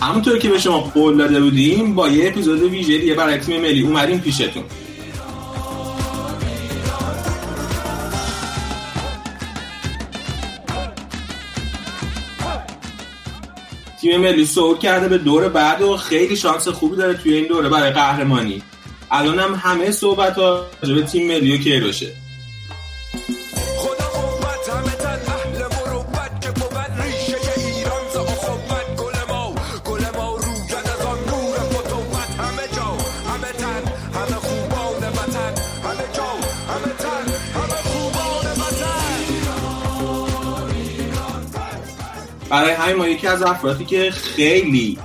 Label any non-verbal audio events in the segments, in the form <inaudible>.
همونطور که به شما قول داده بودیم با یه اپیزود ویژه دیگه برای تیم ملی اومدیم پیشتون. تیم ملی صعود کرده به دور بعد و خیلی شانس خوبی داره توی این دوره برای قهرمانی. الان هم همه صحبت ها به تیم ملی و کیروشه. برای همین ما یکی از افرادی که خیلی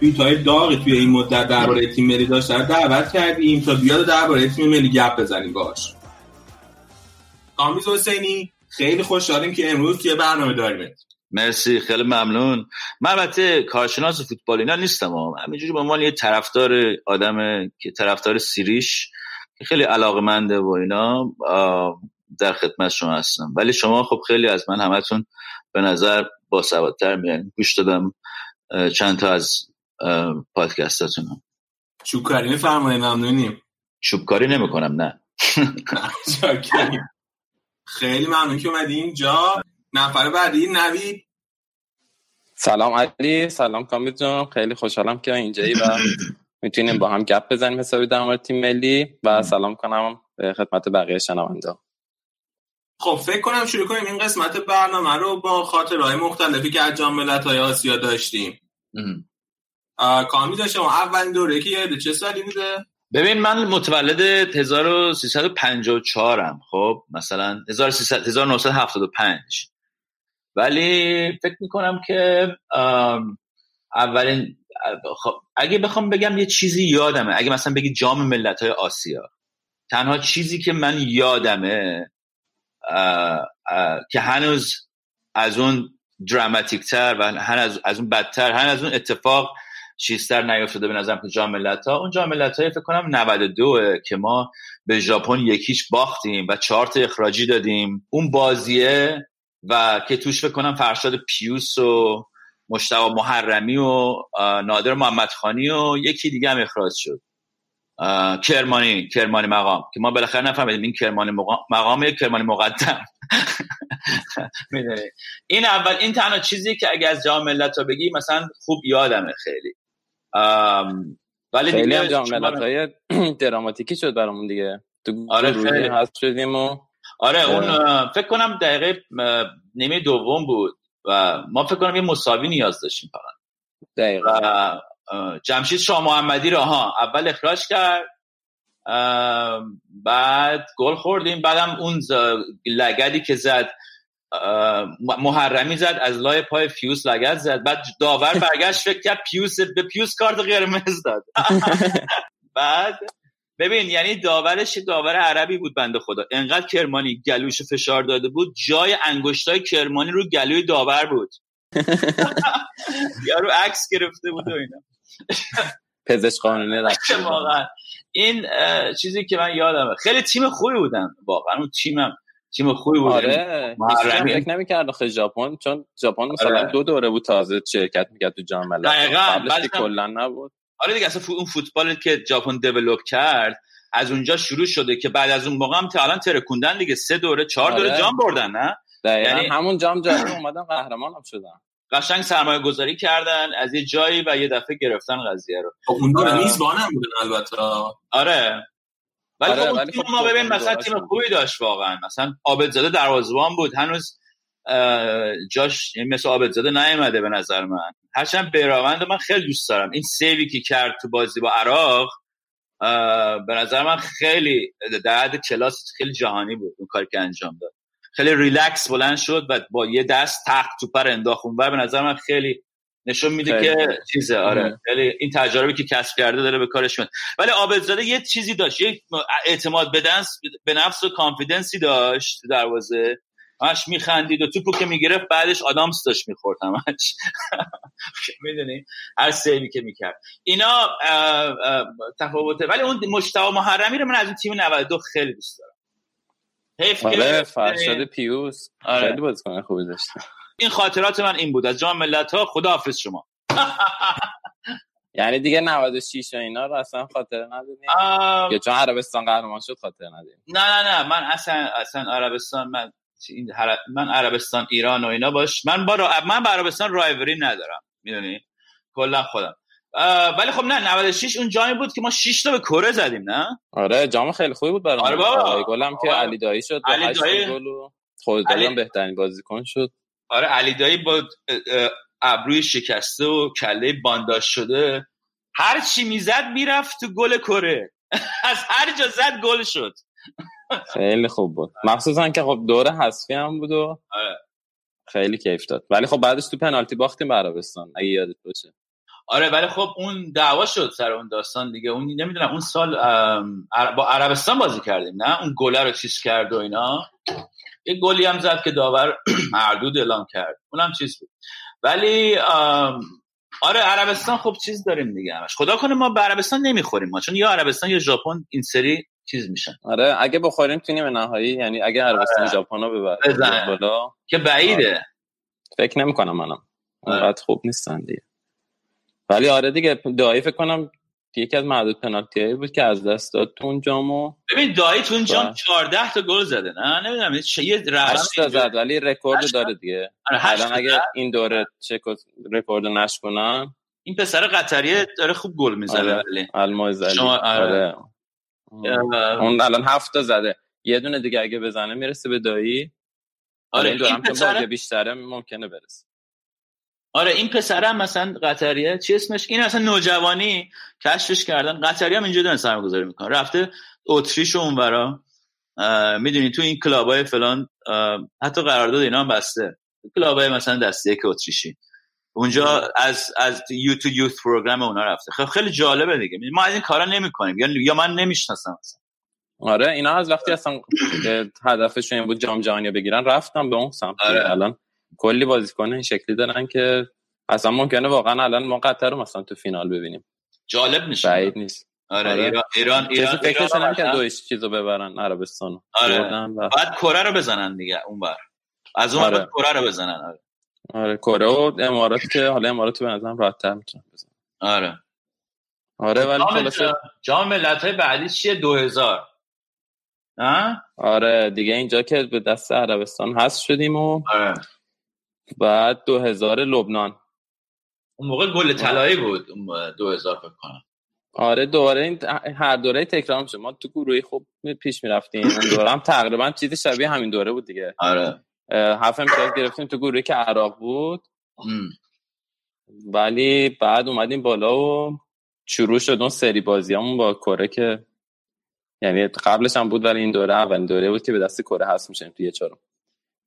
توی تای داغی توی این مدت درباره تیم ملی داشته رو دعوت کردیم تا بیاد درباره تیم ملی گپ بزنیم باش کامیز حسینی خیلی خوشحالیم که امروز توی برنامه داریم. مرسی خیلی ممنون. من البته کارشناس فوتبال اینا نیستم هم. همینجوری به عنوان یه طرفدار آدم که طرفدار سیریش که خیلی علاقمنده و اینا در خدمت شما هستم. ولی شما خب خیلی از من همتون به نظر با سوادتر میاد گوش دادم چند تا از اه، پادکستاتون شکرانی میفرمایید ممنونیم. چوبکاری نمی‌کنم نه. خیلی ممنون که اومدی اینجا. نفر بعدی نوید. سلام علی سلام کامیل جان. خیلی خوشحالم که اینجایی و می‌تونیم با هم گپ بزنیم حسابی در مورد تیم ملی. و سلام کنم به خدمت بقیه شنونده خب فکر کنم شروع کنیم این قسمت برنامه رو با خاطرهای مختلفی که از جام ملت‌های آسیا داشتیم. کامی شما اولین دوره که یاد چه سالی بوده؟ ببین من متولد 1354 م خب مثلا 1300 1975 ولی فکر می‌کنم که اولین خب اگه بخوام بگم یه چیزی یادمه اگه مثلا بگی جام ملت های آسیا تنها چیزی که من یادمه که هنوز از اون دراماتیک تر و هنوز از اون بدتر هنوز از اون اتفاق چیزتر نیافتاده به نظرم که جام ها اون جام ملت های فکر کنم 92 که ما به ژاپن یکیش باختیم و چهار تا اخراجی دادیم. اون بازیه و که توش فکر کنم فرشاد پیوس و مشتبه محرمی و نادر محمدخانی و یکی دیگه هم اخراج شد. کرمانی کرمانی مقام. که ما بالاخره نفهمیدیم این کرمانی مقام مقام کرمانی مقدم. <laughs> می‌دونی؟ این اول این تنها چیزی که اگه از جام ملت ها بگی مثلا خوب یادمه خیلی. ولی خیلی دیگه هم جام شما- ملت های دراماتیکی شد برامون دیگه. تو آره، خیلی. هست شدیم و آره اون فکر کنم دقیقه نیمه دوم بود و ما فکر کنم یه مساوی نیاز داشتیم فقط. دقیقا. جمشید شاه محمدی رو ها اول اخراج کرد بعد گل خوردیم بعدم اون لگدی که زد محرمی زد از لای پای پیوس لگد زد بعد داور برگشت فکر کرد پیوس به پیوس کارت قرمز داد. <laughs> بعد ببین یعنی داورش داور عربی بود بنده خدا. انقدر کرمانی گلوش فشار داده بود جای انگشتای کرمانی رو گلوی داور بود. <laughs> <laughs> یارو عکس گرفته بود و اینا. پزشک قانونی رفت واقعا این چیزی که من یادمه. خیلی تیم خوبی بودن واقعا اون تیمم. تیم خوبی بود. آره. فکر نمی‌کرد آخه ژاپن چون ژاپن مثلا آره. دو دوره بود تازه شرکت می‌کرد تو جام دقیقاً. قبلش کلا نبود. آره دیگه اصلا اون فوتبال که ژاپن دیولپ کرد از اونجا شروع شده که بعد از اون موقع هم تا الان ترکوندن دیگه. سه دوره چهار دوره آره. جام بردن نه؟ دقیقا. یعنی- همون جام جام اومدن قهرمان هم شدن. قشنگ سرمایه گذاری کردن از یه جایی و یه دفعه گرفتن قضیه رو. خب اون دوره آه. میزبان هم بودن البته. آره. ولی آره، خب تیم خب ما ببین اون مثلا تیم. خوبی داشت واقعا. مثلا عابدزاده دروازه‌بان بود. هنوز جاش یعنی مثل عابدزاده نیومده به نظر من. هرچند بیراوند من خیلی دوست دارم. این سیوی که کرد تو بازی با عراق به نظر من خیلی در حد کلاس خیلی جهانی بود. اون کاری که انجام داد. خیلی ریلکس بلند شد و با یه دست تق تو پر انداخت. اونور به نظر من خیلی نشون میده خیلی. که چیزه آره. خیلی این تجربه که کسب کرده داره به کارش میاد. ولی عابدزاده یه چیزی داشت یه اعتماد به به نفس و confidence ی داشت تو دروازه همش میخندید و توپو که می‌گرفت بعدش آدامس داشت می‌خورد همش. <laughs> می‌دونی؟ هر save ی که می‌کرد. اینا تفاوته. ولی اون مجتبی محرمی رو من از این تیم 92 خیلی دوست دارم. حیف آره فرشاد پیوس آره. خیلی بازیکن خوبی داشته. این خاطرات من این بود. از جام ملت ها خداحافظ شما. <laughs> یعنی دیگه 96 و اینا رو اصلا خاطره نداریم؟ آه، یا چون عربستان قهرمان شد خاطره نداریم؟ نه نه نه. من اصلا اصلا عربستان من این من عربستان ایران و اینا باش. من با را- من با عربستان رایوری ندارم. می‌دونی؟ کلا خودم. ولی خب نه 96 اون جامی بود که ما 6 تا به کره زدیم نه؟ آره جام خیلی خوبی بود برام. آره بابا. آقای گلم که آره. علی دایی شد علی 8 دایی. گل و خود علی- بهترین بازیکن شد. آره علی دایی با ابروی شکسته و کله بانداش شده. هر چی می‌زد می‌رفت تو گل کره. <laughs> از هر جا زد گل شد. خیلی خوب بود. مخصوصا که خب دوره حذفی هم بود و آره. خیلی کیف داد. ولی خب بعدش تو پنالتی باختیم به عربستان اگه یادت باشه. آره ولی خب اون دعوا شد سر اون داستان دیگه. اون نمی‌دونم اون سال با عربستان بازی کردیم نه؟ اون گله رو چیز کرد و اینا. یه گلی هم زد که داور <clears throat> مردود اعلام کرد. اونم چیز بود. ولی آره عربستان خب چیز داریم دیگه همش. خدا کنه ما به عربستان نمی‌خوریم ما چون یا عربستان یا ژاپن این سری چیز میشن. آره اگه بخوریم تو نیمه نهایی یعنی اگه عربستان ژاپن رو ببره که بعیده. فکر نمی‌کنم منم آره. خوب نیستن دیگه. ولی آره دیگه دایی فکر کنم یکی از معدود پنالتی بود که از دست داد تو اون جامو ببین دایی تو اون جام بله. 14 تا گل زده نه نمی‌دونم چه یه رقم 8 تا زد ولی رکورد؟ داره دیگه آره، الان تا اگه. این دوره چک رکورد نشکنن این پسر قطریه داره خوب گل می‌زنه آره. ولی المعز علی شما- آره. آره اون الان هفت تا زده یه دونه دیگه اگه بزنه می‌رسه به دایی آره این این پسر بیشتره ممکنه برسه آره این پسر هم مثلا قطریه. چی اسمش؟ این مثلا نوجوانی. کشفش کردن. قطری هم اینجا دارن سرمایه‌گذاری می‌کنن. رفته اتریش و اونورا. می‌دونی تو این کلابای فلان حتی قرارداد اینا هم بسته. کلابای مثلا دسته یک اتریشی. اونجا از از یوتو یوت پروگرام اونا رفته. خب خیلی جالبه دیگه. ما از این کارا نمی‌کنیم. یا یا من نمی‌شناسم مثلا آره اینا از وقتی اصلا هدفشون این بود جام جهانی بگیرن رفتن به اون سمت. آره. الان کلی بازیکن این شکلی دارن که اصلا ممکنه واقعا الان ما قطر رو مثلا تو فینال ببینیم. جالب میشه بعید نیست. آره, آره. ایران ایران ایران, فکرش ایران نمی‌کرد مثلا دویش چیزو ببرن عربستان آره. و باید کره رو بزنن دیگه اونور از اون آره. کره رو بزنن آره. آره کره و امارات که حالا امارات به نظرم راحت‌تر می‌تونن بزنن. آره. آره ولی خلاصه جام ملت های بعدی چیه؟ 2000 نه آره دیگه اینجا که به دست عربستان هست شدیم و آره. بعد 2000 لبنان. اون موقع گل طلایی بود اون 2000 فکر کنم. آره دوباره این هر دوره تکرار میشه ما تو گروهی خوب پیش می‌رفتیم. اون دوره هم تقریبا چیزی شبیه همین دوره بود دیگه. آره. هفت امتیاز گرفتیم تو گروهی که عراق بود. ام. ولی بعد اومدیم بالا و شروع شد اون سری بازیامون با کره که یعنی قبلش هم بود ولی این دوره اولین دوره بود که به دست کره هست میشیم توی چهارم.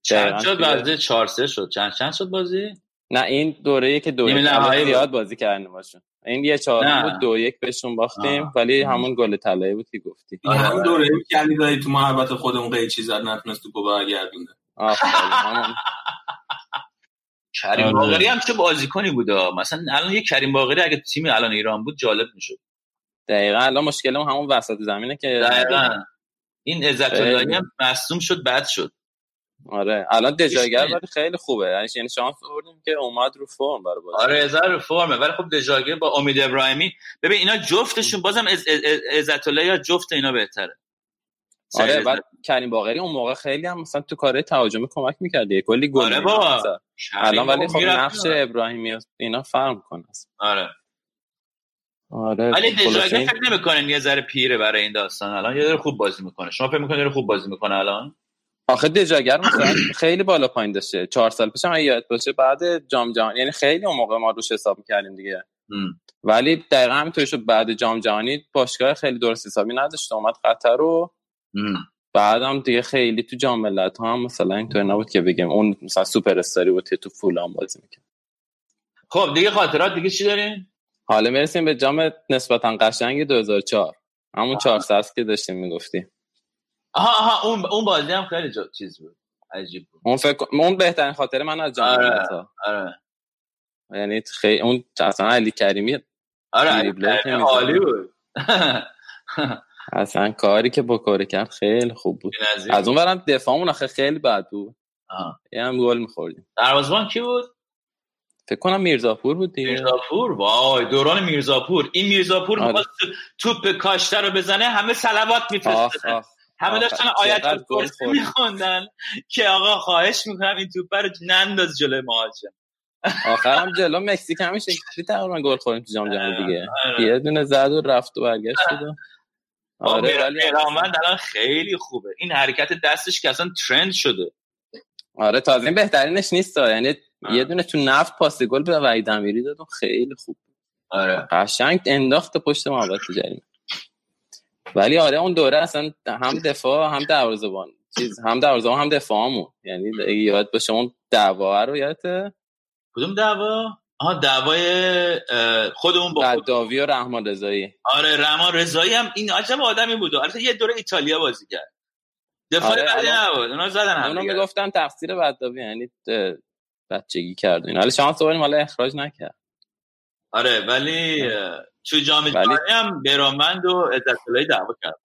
چند شد بازی؟ 4 3 شد. چند چند شد بازی؟ نه این دوره که دوره زیاد. بازی کردیم باشون این یه چهارم نه. بود دو یک بهشون باختیم آه. ولی همون گل طلایی بود که گفتی. این آره. همون دوره ای که علی دایی تو محبت خودمون قیچی زد نتونست تو برگردونه. <laughs> کریم آره. باقری هم چه بازیکنی بود. مثلا الان یه کریم باقری اگه تیم الان ایران بود جالب می‌شد. دقیقا. الان مشکلم همون وسط زمینه که دقیقاً. این عزت هم مصدوم شد بعد شد. آره. الان دژاگر هیچ ولی خیلی خوبه. یعنی شانس آوردیم که اومد رو فرم برای بازی. آره هزار فرمه. ولی خب دژاگه با امید ابراهیمی ببین اینا جفتشون بازم از- از- از- عزت الله یا جفت اینا بهتره. آره بعد کریم باقری اون موقع خیلی هم مثلا تو کارهای تهاجمی کمک می‌کرد یه کلی گل آره. کریم الان ولی خب نقش. ابراهیمی اینا فرق کنه آره. آره ولی دژاگه این- فکر نمی‌کنین یه ذره پیره برای این داستان. الان یه ذره خوب بازی می‌کنه. شما فکر می‌کنین داره خوب بازی می‌کنه الان؟ آخه دژاگر مثلا خیلی بالا پایین داشته. چهار سال پیش هم یاد باشه بعد جام جهانی یعنی خیلی اون موقع ما روش حساب می‌کردیم دیگه. هم. ولی دقیقا همینطوری شد. بعد جام جهانی باشگاه خیلی درست حسابی نداشت. اومد قطر رو هم. بعدم دیگه خیلی تو جام ملت ها هم مثلا اینطور نبود که بگیم اون مثلا سوپر استاری بود که تو فولان بازی می‌کرد. خب دیگه خاطرات دیگه چی دارین حالا می‌رسیم به جام نسبتا قشنگ 2004 همون 400 که داشتیم می‌گفتی آها آها اون اون بازی هم خیلی جا... چیز بود. عجیب بود. اون فکر اون بهترین خاطر من از جام آره. آره. یعنی خیلی اون اصلا علی کریمی آره علی. عالی بود. اصلا کاری که با کرد خیلی خوب بود. از اون برم دفاعمون آخه خیلی بد بود. یه هم گل میخوردیم. دروازه‌بان کی بود؟ فکر کنم میرزاپور بود دیگه. میرزاپور؟ وای دوران میرزاپور. این میرزاپور آره. می‌خواست توپ کاشته رو بزنه همه میفرستادن. آخ. همه داشتن آیت خورد. میخوندن که آقا خواهش می‌کنم این توپ رو ننداز جلوی مهاجم. آخرم جلو مکزیک همین شکلی تقریبا گل خوردیم تو جام جهانی دیگه. آره. یه دونه زد و رفت و برگشت شد و- آره آره ولی الان خیلی خوبه. این حرکت دستش که اصلا ترند شده. آره تازه این بهترینش نیست یعنی. یه دونه تو نفت پاس گل به وحید امیری داد خیلی خوب. آره. قشنگ انداخت پشت محوط تو جریمه ولی آره اون دوره اصلا هم دفاع هم دروازه‌بان. چیز هم دروازه‌بان هم دفاعمون. یعنی یاد باشه اون دعوا رو یادته؟ کدوم دعوا؟ آها دعوای خودمون با خود. قداوی و رحمان رضایی. آره رحمان رضایی هم این عجب آدمی بود. البته یه دوره ایتالیا بازی کرد. دفاع آره، الان- نبود. اونا زدن هم دیگه. می‌گفتن تقصیر قداوی یعنی بچگی کرد این حالا شانس آوردیم حالا اخراج نکرد. آره ولی تو جام ولی- هم برامند و عزت دعوا کردن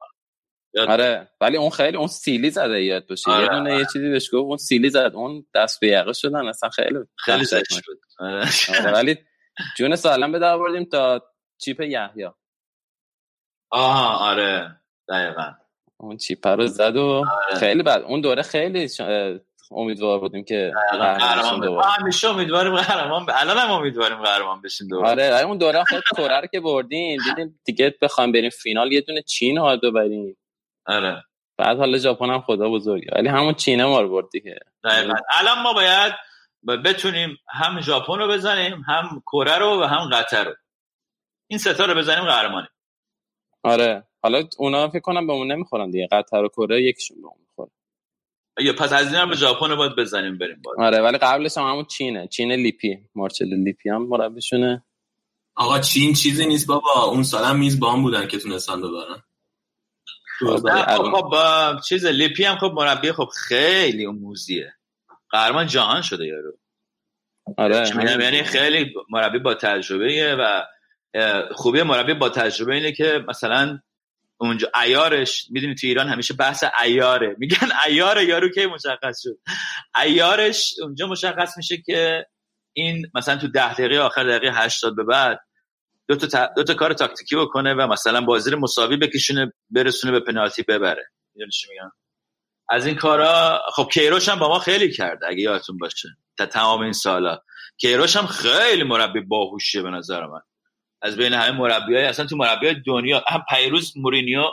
آره ولی اون خیلی اون سیلی زده یاد باشه. آره. یه دونه یه چیزی بهش گفت اون سیلی زد. اون دست به یقه شدن اصلا خیلی خیلی بود. آره. آره. ولی جون سالم به در آوردیم تا چیپ یحیی. آها آره. دقیقا. اون چیپ رو زد و خیلی بد. اون دوره خیلی امیدوار بودیم که همیشه امیدواریم قهرمان ب- الان هم امیدواریم قهرمان بشیم دوباره. آره ولی اون دوره خود کره رو که بردیم دیدیم دیگه بخوایم بریم فینال یه دونه چین باید ببریم. آره. بعد حالا ژاپن هم خدا بزرگه ولی همون چینه ما رو برد دیگه. الان ما باید بتونیم هم ژاپن رو بزنیم هم کره رو و هم قطر رو. این ستا رو بزنیم قهرمانیم. آره. حالا اونا فکر کنم بهمون نمی‌خورن دیگه قطر و کره یکیشون بهمون می‌خوره یا پس از این هم به ژاپن باید بزنیم بریم باید. آره ولی قبلش هم همون چینه. چین لیپی مارچل لیپی هم مربیشونه. آقا چین چیزی نیست بابا. اون سال هم میزبان بودن که تونستن ببرن. نه خب, خب با چیز لیپی هم خب مربی خب خیلی موزیه. قهرمان جهان شده یارو. آره؟ یعنی خیلی مربی با تجربه و خوبی مربی با تجربه اینه که مثلا اونجا ایارش می‌دونی تو ایران همیشه بحث ایاره میگن ایاره یارو که مشخص شد؟ ایارش اونجا مشخص میشه که این مثلا تو ده دقیقه آخر دقیقه 80 به بعد دو تا, تا- دو تا کار تاکتیکی بکنه و مثلا بازی رو مساوی بکشونه برسونه به پنالتی ببره. می‌دونی چی میگم؟ از این کارا خب کیروش هم با ما خیلی کرد اگه یادتون باشه. تا تمام این سالا. کیروش هم خیلی مربی باهوشیه به نظر من. از بین همه مربی های اصلا تو مربی های دنیا هم پیروز مورینیو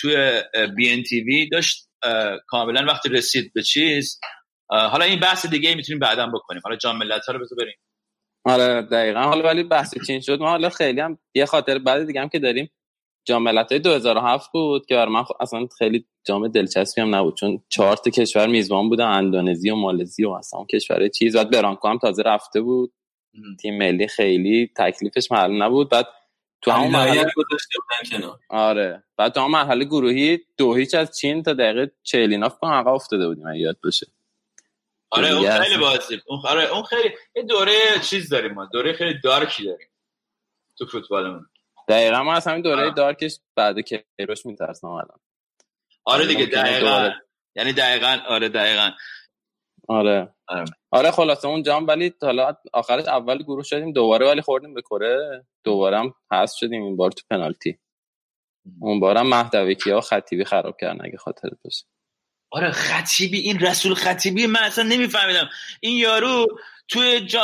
توی بی ان تی وی داشت کاملا وقتی رسید به چیز حالا این بحث دیگه می‌تونیم بعدا بکنیم. حالا جام ملت ها رو بذار بریم. آره دقیقا. حالا ولی بحث چین شد. ما حالا خیلی هم یه خاطر بعد دیگه هم که داریم. جام ملت‌های 2007 بود که برای من اصلا خیلی جام دلچسبی هم نبود. چون چهار تا کشور میزبان بودن. اندونزی و مالزی و اصلا کشورهای چیز. بعد برانکو هم تازه رفته بود. تیم ملی خیلی تکلیفش معلوم نبود. بعد تو همون مرحله کنار. آره. بعد تو همون مرحله گروهی دو هیچ از چین تا دقیقه 40 اینا فکر عقب افتاده بودیم اگه یاد باشه. آره اون خیلی. بازی اون آره اون خیلی یه دوره چیز داریم ما. دوره خیلی دارکی داریم تو فوتبالمون. دقیقا ما از همین دوره آه. دارکش بعد کیروش میترسم الان. آره دیگه دقیقا. یعنی دقیقا آره دقیقا. آره. آره. آره خلاصه اون جام ولی حالا آخرش اول گروه شدیم دوباره ولی خوردیم به کره. دوباره هم حذف شدیم این بار تو پنالتی. اون بارم مهدوی کیا و خطیبی خراب کردن اگه خاطرت باشه. آره خطیبی این رسول خطیبی من اصلا نمیفهمیدم. این یارو توی جا...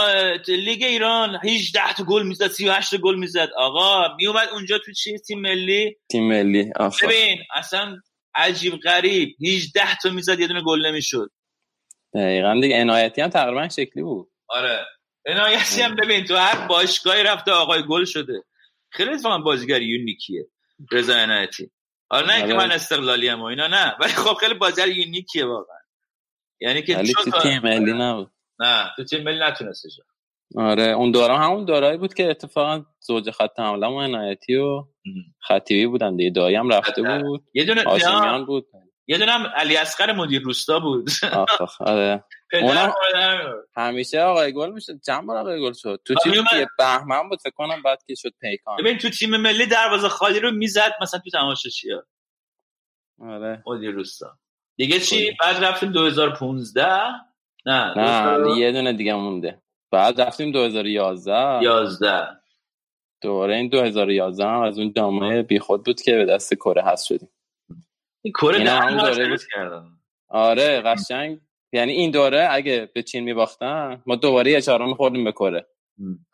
لیگ ایران 18 تا گل می‌زد 38 تا گل می‌زد. آقا میومد اونجا تو چی؟ تیم ملی؟ تیم ملی آفر. ببین اصلا عجیب غریب. 18 تا می‌زد یه دونه گل نمی‌شد. دقیقا دیگه عنایتی هم تقریبا شکلی بود. آره. عنایتی هم ببین تو هر باشگاهی رفته آقای گل شده. خیلی اتفاقا بازیگر یونیکیه رضا عنایتی. آره نه اینکه آره. من استقلالی ام و اینا نه. ولی خب خیلی بازیگر یونیکیه واقعا. یعنی که تو تیم ملی نبود. نه تو تیم ملی نتونسته آره اون دوره همون دورایی بود که اتفاقا زوج خط حمله و عنایتی و خطیبی بودن دیگه. دایی هم رفته. بود. یه دونه بود. یه دونم علی اصغر مدیر روستا بود. آخ آخ آره. اونم- همیشه آقای گل میشه. چند بار آقای گل شد؟ تو آره، تیم من- که بهمن بود فکر کنم بعد که شد پیکان. ببین تو تیم ملی دروازه خالی رو می‌زد مثلا تو تماشاچی‌ها آره. مدیر روستا. دیگه چی؟ خوبی. بعد رفتیم 2015 نه نه یه دونه دیگه مونده. بعد رفتیم 2011 11 دوباره این 2011 هم از اون جامعه بیخود بود که به دست کره هست شدیم. این کره هم دوره. کردن آره قشنگ. یعنی این دوره اگه به چین میباختن ما دوباره یه چهارم میخوردیم به کره.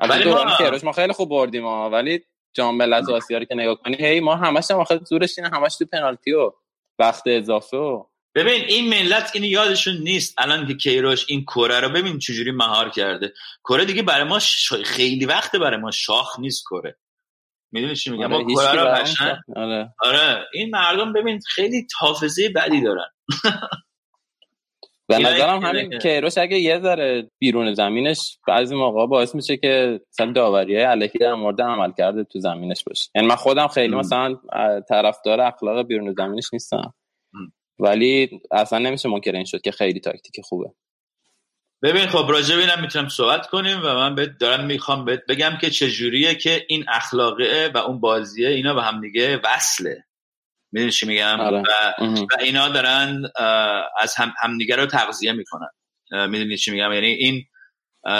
ولی ما کیروش ما خیلی خوب بردیم ها ولی جام ملت آسیا رو که نگاه کنی هی ما همش هم آخه زورش اینه همش تو پنالتی و وقت اضافه و ببین این ملت اینو یادشون نیست الان که کیروش این کره رو ببین چجوری مهار کرده. کره دیگه برای ما ش- خیلی وقت برای ما شاخ نیست کره. می‌دونی چی میگم؟ آره، ما رو قشنگ. ساخت. آره. آره. این مردم ببین خیلی حافظه بدی دارن. به <laughs> نظرم همین که- <laughs> کیروش اگه یه ذره بیرون زمینش بعضی موقع باعث میشه که مثلا داوری های الکی در مورد عمل کرده تو زمینش باشه. یعنی من خودم خیلی. مثلا طرفدار اخلاق بیرون زمینش نیستم. ولی اصلا نمیشه منکر این شد که خیلی تاکتیک خوبه. ببین خب راجع به اینم می‌تونم صحبت کنیم و من بهت دارم می‌خوام بهت بگم که چجوریه که این اخلاقه و اون بازیه اینا به هم دیگه وصله. می‌دونی چی میگم؟ آره. و. و اینا دارن از هم همدیگه رو تغذیه می‌کنن. می‌دونی چی میگم؟ یعنی این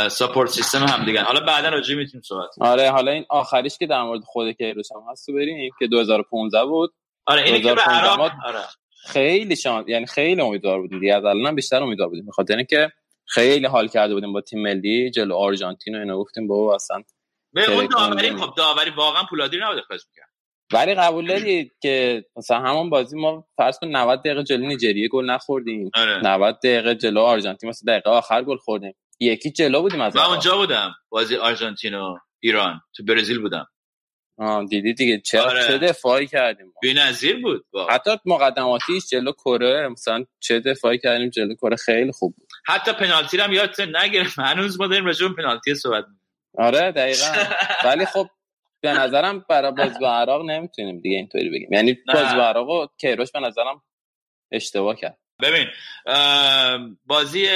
ساپورت سیستم همدیگه حالا بعدا راجع می‌تونیم صحبت کنیم. آره حالا این آخریش که در مورد خود کیروش هم هست تو بریم که 2015 بود. آره اینه که به 2015 عراق آره. خیلی شان یعنی خیلی امیدوار بودیم. دیگه از الان بیشتر امیدوار بودیم. به خاطر اینکه خیلی حال کرده بودیم با تیم ملی جلو آرژانتین و اینا گفتیم بابا اصلا به اون داوری. خب داوری واقعا پولادی نباید اخراج می‌کرد ولی قبول داری که مثلا همون بازی ما فرض کن 90 دقیقه جلو نیجریه گل نخوردیم آره 90 دقیقه جلو آرژانتین مثلا دقیقه آخر گل خوردیم یکی جلو بودیم از من. اونجا بودم بازی آرژانتین و ایران تو برزیل بودم آه، دیدی دیگه چه آره. چه دفاعی کردیم. بی‌نظیر بود واقعا. حتی مقدماتیش جلو کره مثلا چه دفاعی کردیم جلو کره خیلی خوب بود حتی پنالتی رو هم یادت نگرفت. <laughs> هنوز ما داریم راجع به پنالتی صحبت می‌کنیم. آره دقیقا. ولی خب به نظرم برای باز با عراق نمی‌تونیم دیگه اینطوری بگیم. یعنی. باز با عراق و کیروش به نظرم اشتباه کرد. ببین بازی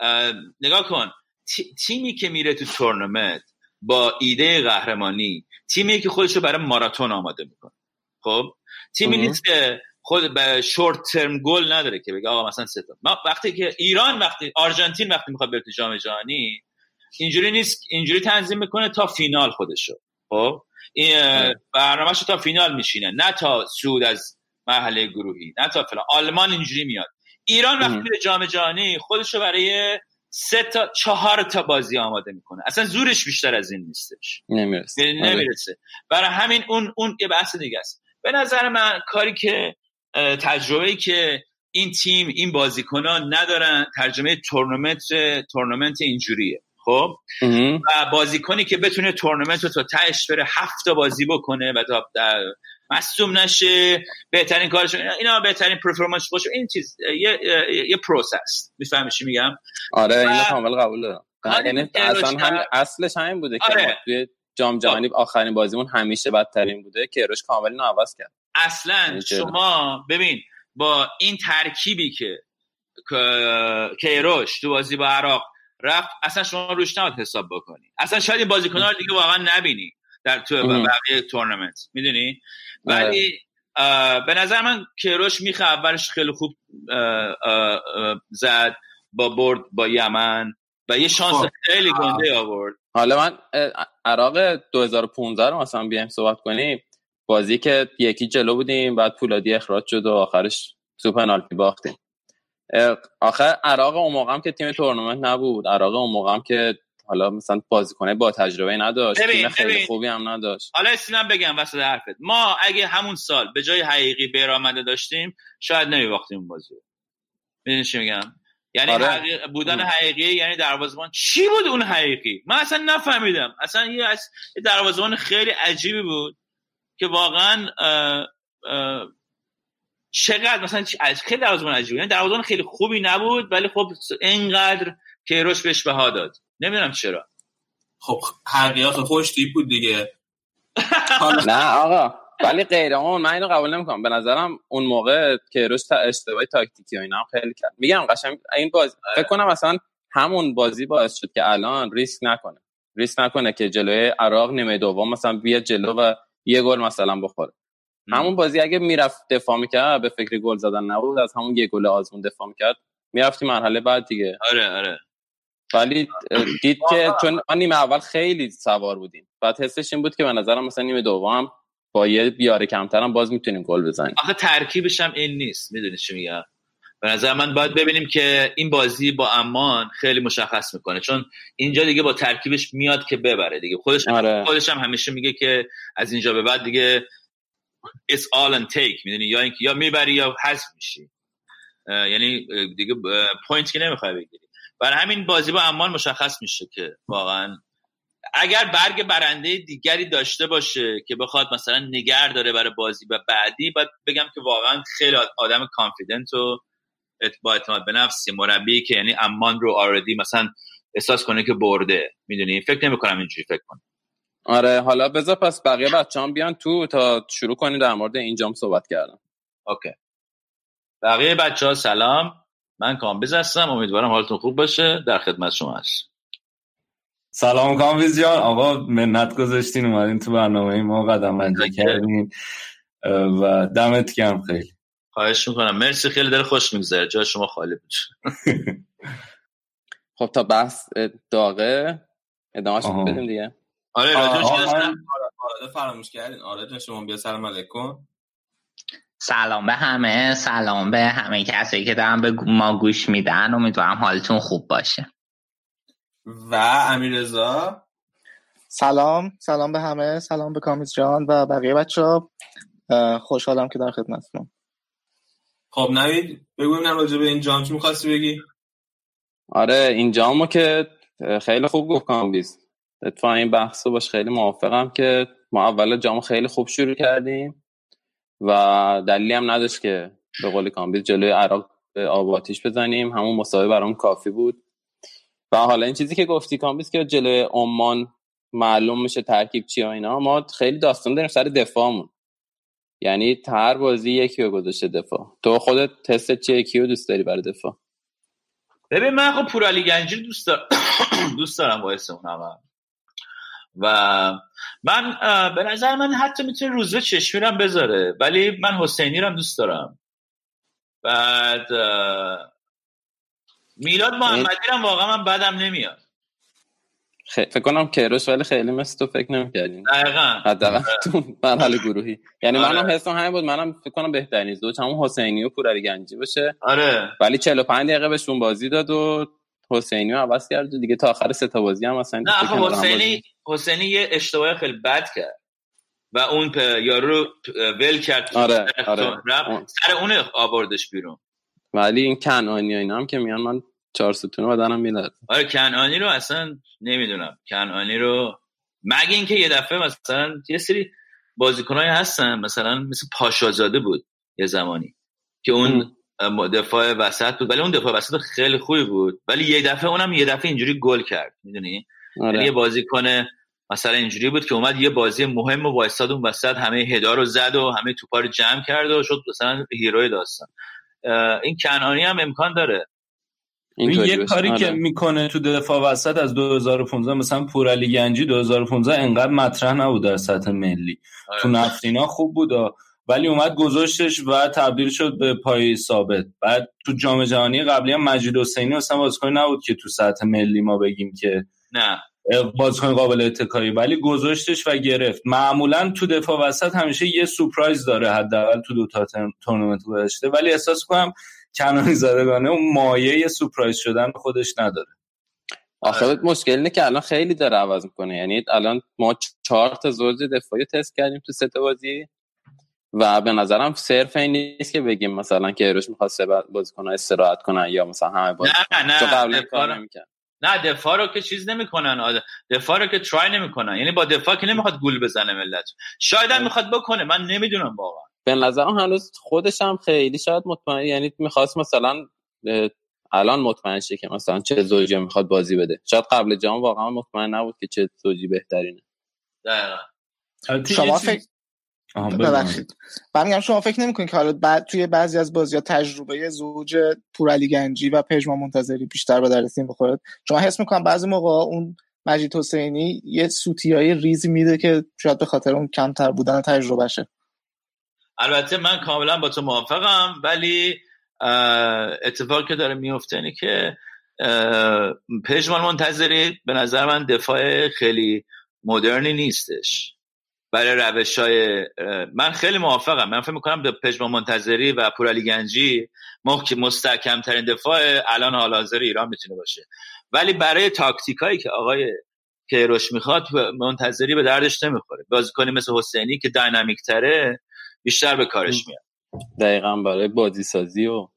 اه، نگاه کن. تی- تیمی که میره تو تورنمنت با ایده قهرمانی تیمی که خودش رو برای ماراتون آماده می‌کنه. خب؟ تیمی. نیست که خود به شورت ترم گل نداره که بگه آقا مثلا سه تا. ما وقتی که ایران وقتی آرژانتین وقتی می‌خواد بره تو جام جهانی اینجوری نیست اینجوری تنظیم می‌کنه تا فینال خودشو. خب؟ برنامه‌شو تا فینال میشینه نه تا سود از مرحله گروهی نه تا فلان. آلمان اینجوری میاد. ایران وقتی. میره جام جهانی خودشو برای سه تا چهار تا بازی آماده می‌کنه. اصلا زورش بیشتر از این نیستش. نمی‌رسه. یعنی آره. نمی‌رسه. برای همین اون اون یه بحث دیگه است. به نظر من کاری که اه، تجربه‌ای که این تیم این بازیکنان ندارن ترجمه تورنمنت تورنمنت اینجوریه. خب. و بازیکنی که بتونه تورنمنت رو تا تهش بره هفت بازی بکنه و تا در- مصدوم نشه بهترین کارش اینا, بهترین performance باشه این چیز یه یه, process می‌فهمی چی میگم؟ آره و- اینو کامل قبول دارم. کاری یعنی که اصلا کرد- اصلش همین بوده که آره. ما توی جام جهانی آخرین بازیمون همیشه بدترین بوده که کیروش کامل اینو عوض کرد. اصلا؟ شما ببین با این ترکیبی که کیروش تو بازی با عراق رفت اصلا شما روش نباید حساب بکنی اصلا شاید این بازیکن‌ها رو دیگه واقعا نبینی در تو. بقیه تورنمنت می‌دونی آره. ولی به نظر من کیروش میخه اولش خیلی خوب زد با برد با یمن و یه شانس خب. خیلی گنده آورد حالا من عراق 2015 رو مثلا بیایم صحبت کنیم بازی که یکی جلو بودیم بعد پولادی اخراج شد و آخرش تو پنالتی باختیم. آخر عراق اون موقع هم که تیم تورنمنت نبود. عراق اون موقع هم که حالا مثلا بازیکنه با تجربه نداشت ببین، تیم خیلی ببین. خوبی هم نداشت. حالا اسمم بگم وسط حرفت. ما اگه همون سال به جای حقیقی بیرامده داشتیم شاید نمیباختیم اون بازی. می‌دونی چی میگم؟ یعنی آره. حقیق- بودن. حقیقی یعنی دروازه‌بان. چی بود اون حقیقی؟ من اصلا نفهمیدم. اصلا یه از دروازه‌بان خیلی عجیبی بود. که واقعا اه، اه، چقدر مثلا از خیلی دروازه‌بان عجیبی یعنی دروازه‌بان خیلی خوبی نبود ولی خب اینقدر کیروش بهش بها داد. نمی‌دونم چرا. خب حقیقت خوش تیپ بود دیگه. <laughs> نه آقا ولی غیر اون من اینو قبول نمی‌کنم. به نظرم اون موقع که روش اشتباه تاکتیکی و اینا هم خیلی کرد. میگم قشنگ این بازی فکر کنم مثلا همون بازی باعث شد که الان ریسک نکنه. ریسک نکنه که جلوی عراق نیمه دوم مثلا بیاد جلو و یه گل مثلا بخوره. همون بازی اگه می‌رفت دفاع می‌کرد به فکر گل زدن نبود از همون یه گل آزمون دفاع می‌کرد می‌رفتی مرحله بعد دیگه. آره آره. ولی دید که چون ما نیمه اول خیلی سوار بودیم. بعد حسش این بود که به نظرم مثلا نیمه دوم با یه بیاره کمترم باز می‌تونیم گل بزنیم. آخه ترکیبش هم این نیست. می‌دونی چی میگم؟ به نظر من باید ببینیم که این بازی با امان خیلی مشخص می‌کنه. چون اینجا دیگه با ترکیبش میاد که ببره دیگه. خودش آره. خودش هم همیشه میگه که از اینجا به بعد دیگه it's all and take می‌دونی؟ یا اینکه یا می‌بری یا حذف میشی. یعنی دیگه point که نمی‌خوای بگیری. برای همین بازی با عمان مشخص میشه که واقعا اگر برگ برنده دیگری داشته باشه که بخواد مثلا نگه داره برای بازی و بعدی باید بگم که واقعا خیلی آدم confident و با اعتماد به نفسی مربی که یعنی عمان رو already مثلا احساس کنه که برده. می‌دونی؟ فکر نمی کنم اینجوری فکر کنم. آره حالا بذار پس بقیه بچه هم بیان تو تا شروع کنیم در مورد این جام صحبت کردم okay. بقیه بچه ها سلام. من کامبیز هستم. امیدوارم حالتون خوب باشه. در خدمت شما هست سلام کامبیز جان. آقا منت گذاشتین. اومدین تو برنامه ما. قدم متشکرم. کردین. و دمت گرم خیلی. خواهش می‌کنم. مرسی خیلی داره خوش میگذره. جای شما خالی بود. <laughs> خب تا بحث داغه ادامهش. بدیم دیگه. آره راجع آه، چی من- داشتم؟ آره فراموش کردین. آره جان شما بیا سلام علیکم. سلام به همه سلام به همه کسایی که دارن به ما گوش میدن. امیدوارم حالتون خوب باشه. و امیرزا سلام سلام به همه سلام به کامبیز جان و بقیه بچه ها خوشحالم که در خدمتتونم خب نوید بگو ببینم راجع به این جام چی می‌خواستی بگی؟ آره این جامو که اه، خیلی خوب گفت کامبیز. اتفاقا این بحث باش خیلی موافقم که ما اول جام خیلی خوب شروع کردیم و دلیلی هم نداشت که به قول کامبیز جلوی عراق آب آتیش بزنیم. همون مساوی برام کافی بود. و حالا این چیزی که گفتی کامبیز که جلوی عمان معلوم میشه ترکیب چی و اینا ما خیلی داستان داریم سر دفاعمون. یعنی هر بازی یکی رو گذاشته دفاع. تو خودت taste چیه کیو دوست داری برای دفاع؟ ببین من خب پورعلی گنجی <coughs> دوست دارم دوست دارم باعث اون همه و من به نظر من حتی می‌تونه روزبه چشمی رو هم بذاره ولی من حسینی رو هم دوست دارم. بعد میلاد محمدی رو هم واقعا من بدم نمیاد. خ- فکر کنم کیروش ولی خیلی مثل تو فکر نمی‌کردیم. دقیقا. حداقل تو مرحله گروهی. یعنی آره. منم حسم همین بود. منم فکر کنم بهترین زوج همون حسینی و پورعلی گنجی باشه. آره. ولی 45 دقیقه بهشون بازی داد و حسینی رو عوض کرد. و دیگه تا آخر سه تا بازی هم مثلا نه حسینی حسینی یه اشتباه خیلی بد کرد. و اون یارو رو ول کرد. آره، سر- آره. سر اون آوردش بیرون. ولی این کنانی و اینا هم که میان من چهار ستون بدنم میلرد آره کنعانی رو اصلا نمی‌دونم. کنعانی رو مگه اینکه یه دفعه مثلا یه سری بازیکنایی هستن مثلا مثل پاشازاده بود یه زمانی که اون دفاع وسط بود. ولی اون دفاع وسط خیلی خوبی بود. ولی یه دفعه اونم یه دفعه اینجوری گل کرد می‌دونی؟ یعنی یه آره. بازیکن مثلا اینجوری بود که اومد یه بازی مهم و وایستاد اون وسط همه هدا رو زد و همه توپا رو جمع کرد و شد مثلا هیروی داستان. این کنعانی هم امکان داره. این اینطوری یه. کاری آره. که می‌کنه تو دفاع وسط از 2015 مثلا پورعلی گنجی 2015 انقدر مطرح نبود در سطح ملی آره. تو نفتینا خوب بود ولی اومد گذاشتش و تبدیل شد به پای ثابت بعد تو جام جهانی قبلی هم مجید حسینی اصلا بازیکن نبود که تو سطح ملی ما بگیم که نه بازیکن قابل اتکایی ولی گذاشتش و گرفت معمولا تو دفاع وسط همیشه یه سورپرایز داره حداقل تو دو تا تورنمنت گذشته ولی احساس کنم کنانی زدگانه اون مایه سورپرایز شدن به خودش نداره. آخه مشکل اینه که الان خیلی داره عوض می‌کنه. یعنی الان ما چهار تا زوج دفاعی تست کردیم تو سه بازی و به نظرم صرف این نیست که بگیم مثلا که ایروش می‌خواسته بازیکن‌ها استراحت کنن یا مثلا همه بازی نه نه دفاع کار نمی‌کرد. نه دفاع رو که چیز نمی‌کنن دفاع رو که ترای نمی‌کنن. یعنی با دفاع که نمی‌خواد گول بزنه ملت. شاید هم می‌خواد بکنه من نمی‌دونم واقعا. به نظرم هنوز خودش هم خیلی شاید مطمئن یعنی می‌خواست مثلا الان مطمئن شه که مثلا چه زوجی می‌خواد بازی بده. شاید قبل جام واقعا مطمئن نبود که چه زوجی بهترینه. دقیقا. شما فکر. ببخشید. من میگم شما فکر نمی‌کنید که حالا بعد توی بعضی از بازی ها تجربه زوج پورعلی گنجی و پژمان منتظری بیشتر به درد تیم بخوره؟ چون حس می‌کنم بعضی موقع اون مجید حسینی یه سوتی های ریزی میده که شاید به خاطر اون کمتر بودن تجربهشه. البته من کاملا با تو موافقم ولی اه، اتفاقی که داره میفته اینه که پژمان منتظری به نظر من دفاع خیلی مدرنی نیستش. برای روش های من خیلی موافقم. من فکر می‌کنم پژمان منتظری و پورعلی گنجی مستحکم ترین دفاع الان حال حاضر ایران می‌تونه باشه. ولی برای تاکتیک هایی که آقای کیروش می‌خواد منتظری به دردش نمی‌خوره. بازیکنی مثل حسینی که dynamic تره بیشتر به کارش میاد دقیقا برای بازی سازی و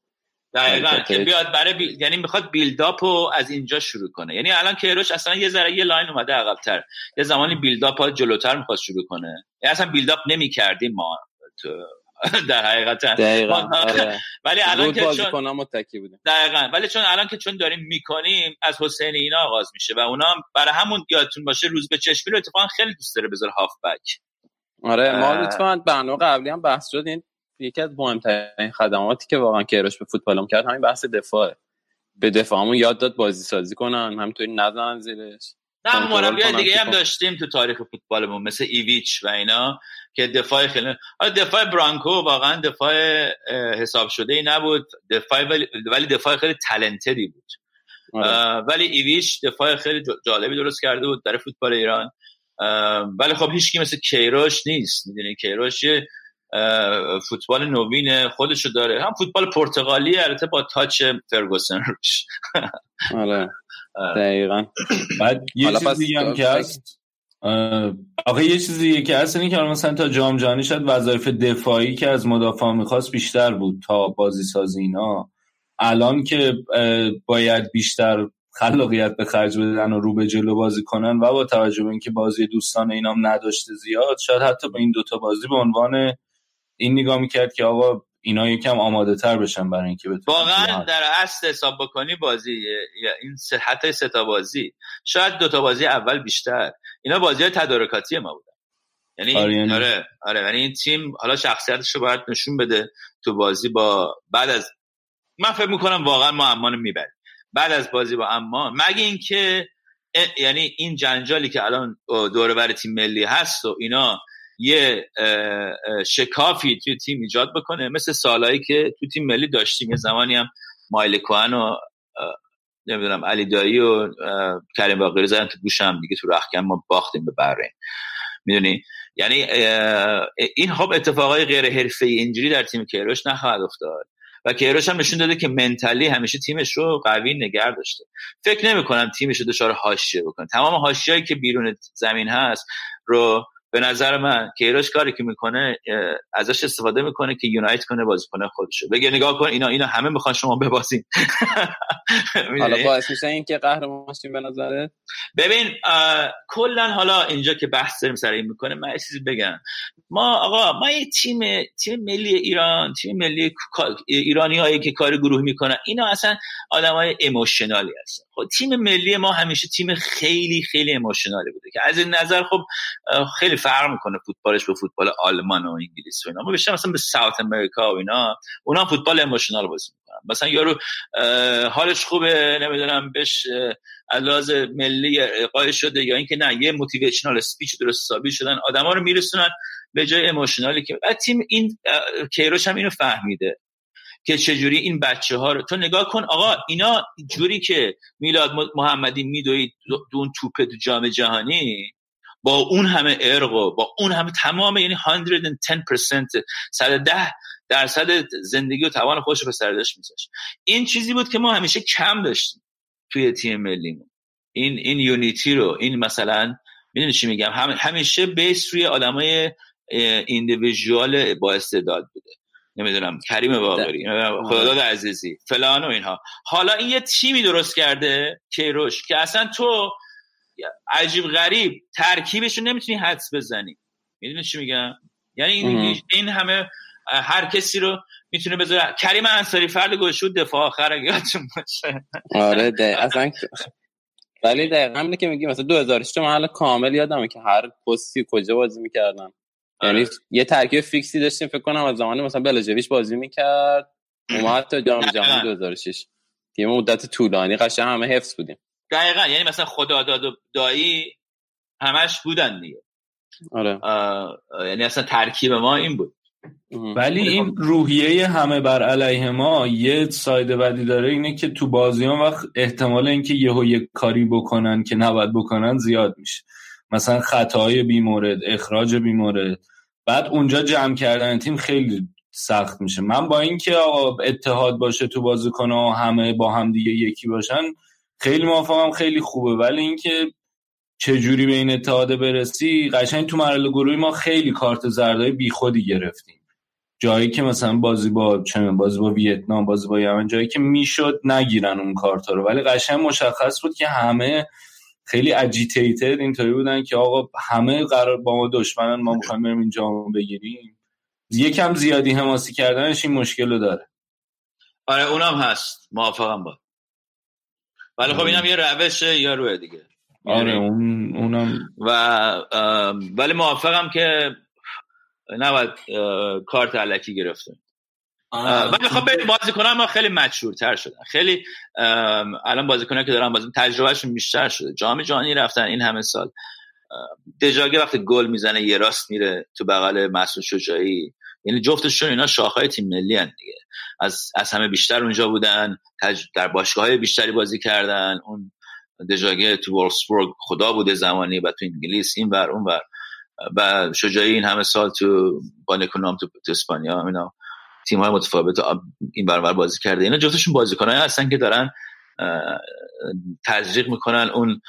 دقیقا که بیاد برای بی... یعنی می‌خواد build up رو از اینجا شروع کنه. یعنی الان کیروش اصلا یه ذره یه line اومده عقبتر. یه زمانی build up ها جلوتر می‌خواد شروع کنه. یعنی اصلا build up نمی‌کردیم ما تو- <laughs> در حقیقت آره. <laughs> ولی الان که چون متکی بودیم. دقیقا. ولی چون الان که چون داریم می‌کنیم از حسین اینا آغاز میشه و اونا برای همون یادتون باشه روز به چشمی رو اتفاقا خیلی دوست داره بذاره هافبک. آره ما. لطفا برنامه قبلی هم بحث شد این یکی از مهمترین خدماتی که واقعا کیروش به فوتبالم کرد همین بحث دفاعه. به دفاعمون یاد داد بازی سازی کنن همینطوری نزنن زیرش. نه مربی دیگه هم. داشتیم تو تاریخ فوتبالمون مثل ایویچ و اینا که دفاع خیلی حالا دفاع برانکو واقعا دفاع حساب شده ای نبود. دفاع ولی, ولی دفاع خیلی تلنتدی بود. آره. ولی ایویچ دفاع خیلی جالبی درست کرده بود برای فوتبال ایران. ولی خب هیچکی مثل کیروش نیست. می‌دونی کیروش یه فوتبال نوین خودشو داره. هم فوتبال پرتغالی البته با تاچ فرگوسن روش. آره. دقیقا. بعد یه حالا چیز پس- دیگه هم که هست آخه یه چیز دیگه که هست اینه که مثلا تا جام جهانی شاید وظایف دفاعی که از مدافع می‌خواست بیشتر بود تا بازی سازی اینا. الان که باید بیشتر خلاقیت به خرج بدن و رو به جلو بازی کنن و با توجه به اینکه بازی دوستان اینام نداشته زیاد شاید حتی به این دوتا بازی به عنوان این نگاه می‌کرد که آقا اینا یکم آماده تر بشن برای اینکه بتونن واقعا در اصل حساب بکنی بازی یا این سه حتی سه تا بازی شاید دو تا بازی اول بیشتر. اینا بازی های تدارکاتی ما بودن. یعنی آره، یعنی- آره آره. یعنی این تیم حالا شخصیتش رو باید نشون بده تو بازی با بعد از من فکر می‌کنم واقعا ما امان می‌بریم. بعد از بازی با امان مگه اینکه یعنی این جنجالی که الان دور بر تیم ملی هست و اینا یه شکافی توی تیم ایجاد بکنه. مثل سالهایی که تو تیم ملی داشتیم. یه زمانی هم مایل کوهن و نمی‌دونم علی دایی و کریم باقری زدن تو گوش هم دیگه تو رخکن ما باختیم به بحرین می‌دونی؟ یعنی این خب اتفاقای غیر حرفه‌ای اینجوری در تیم کیروش نخواهد افتاد. و کیروش هم نشون داده که منتالی همیشه تیمش رو قوی نگه داشته. فکر نمی کنم تیمش رو دچار حاشیه بکنه. تمام حاشیه‌ای که بیرون زمین هست رو به نظر من کیروش کاری که می‌کنه ازش استفاده می‌کنه که یونایت کنه بازیکن خودشو. بگه نگاه کن اینا اینا همه می‌خوان شما ببازین. <laughs> حالا؟ باعث میشه این که قهرمان شیم به نظرت؟ ببین کلا حالا اینجا که بحث داریم سر این می‌کنه من یه چیزی بگم. ما آقا ما یه تیم تیم ملی ایران تیم ملی ایرانی هایی که کار گروه می‌کنن اینا اصلا آدم های اموشنالی هستن. خب تیم ملی ما همیشه تیم خیلی خیلی اموشنالی بوده که از این نظر خب خیلی فرق می‌کنه فوتبالش به فوتبال آلمان و انگلیس و اینا. ما بیشتر مثلا به ساوت امریکا و اینا اونا فوتبال اموشنال بازی می‌کنن. مثلا یارو حالش خوبه نمی‌دونم بهش لحاظ ملی قای شده یا اینکه نه یه موتیویشنال اسپیچ درست حسابی شدن. آدما رو میرسونن به جای اموشنالی که بعد تیم این کیروش هم اینو فهمیده که چجوری این بچه ها رو تو نگاه کن آقا اینا جوری که میلاد محمدی میدوید دون توپ تو جام جهانی با اون همه ارق و با اون همه تمام یعنی 110% 110 درصد زندگی و توان خودش رو به سردش میذاشت. این چیزی بود که ما همیشه کم داشتیم توی تیم ملیمون. این این یونیتی رو این مثلا می‌دونی چی میگم؟ هم همیشه بیس روی آدمای ایندیویژوال با استعداد بوده. نمی‌دونم کریم باقری خداداد عزیزی فلان و اینها. حالا این یه تیمی درست کرده کیروش که اصلا تو عجیب غریب ترکیبش رو نمی‌تونی حدس بزنی. می‌دونی چی میگم؟ یعنی این, این همه هر کسی رو می‌تونه بذاره. کریم انصاری فرد گوشود دفاع آخر اگه یادتون باشه. آره ده اصلا ولی دقیقا همینه که میگی مثلا 2006 من حالا کامل یادمه که هر پستی کجا بازی می‌کردن. یعنی یه ترکیب فیکسی داشتیم فکر کنم از زمان مثلا بلاژویچ بازی می‌کرد. اومد تا جام جهانی 2006 یه مدت طولانی قشنگ همه حفظ بودیم. دقیقا یعنی مثلا خدا داد و دایی همش بودن دیگه. آره. یعنی اصلا ترکیب ما این بود. ولی این روحیه همه بر علیه ما یه سایده بدی داره اینه که تو بازی هم وقت احتمال اینکه یهو یه کاری بکنن که نباید بکنن زیاد میشه. مثلا خطاهای بیمورد اخراج بیمورد. بعد اونجا جمع کردن تیم خیلی سخت میشه. من با اینکه اتحاد باشه تو بازیکن و همه با هم دیگه یکی باشن خیلی موافقم خیلی خوبه. ولی اینکه چجوری به این اتحاد برسی قشنگ تو مرحله گروهی ما خیلی کارت زردای بیخودی گرفتیم. جایی که مثلا بازی با چه بازی با ویتنام بازی با یمن جایی که می‌شد نگیرن اون کارتا رو. ولی قشنگ مشخص بود که همه خیلی اجیتیتد اینطوری بودن که آقا همه قرار با ما دشمنن ما می‌خوایم بریم این جام بگیریم. یکم زیادی حماسی کردنش این مشکل رو داره. آره اونم هست. موافقم با. ولی خب اینم یه روشه یا روی دیگه. آره اون اونم و ولی موافقم که نباید کارت علکی گرفته ولی خب بازیکنان ما خیلی مشهورتر شدن. خیلی الان بازیکنان که دارن بازی تجربهشون بیشتر شده. جام جهانی رفتن این همه سال. اه، دژاگه وقتی گل می‌زنه یه راست میره تو بغل مسعود شجاعی. یعنی جفتشون اینا شاخهای تیم ملی هن دیگه. از از همه بیشتر اونجا بودن. در باشگاه های بیشتری بازی کردن. اون دژاگه تو وولفسبورگ خدا بوده زمانی و تو انگلیس این ور اون ور. و شجاعی این همه سال تو با نکنام تو, تو اسپانیا اینا تیم های متفاوت این برابر بازی کرده. اینا جفتشون بازیکنایی هستن که دارن تزریق می‌کنن اون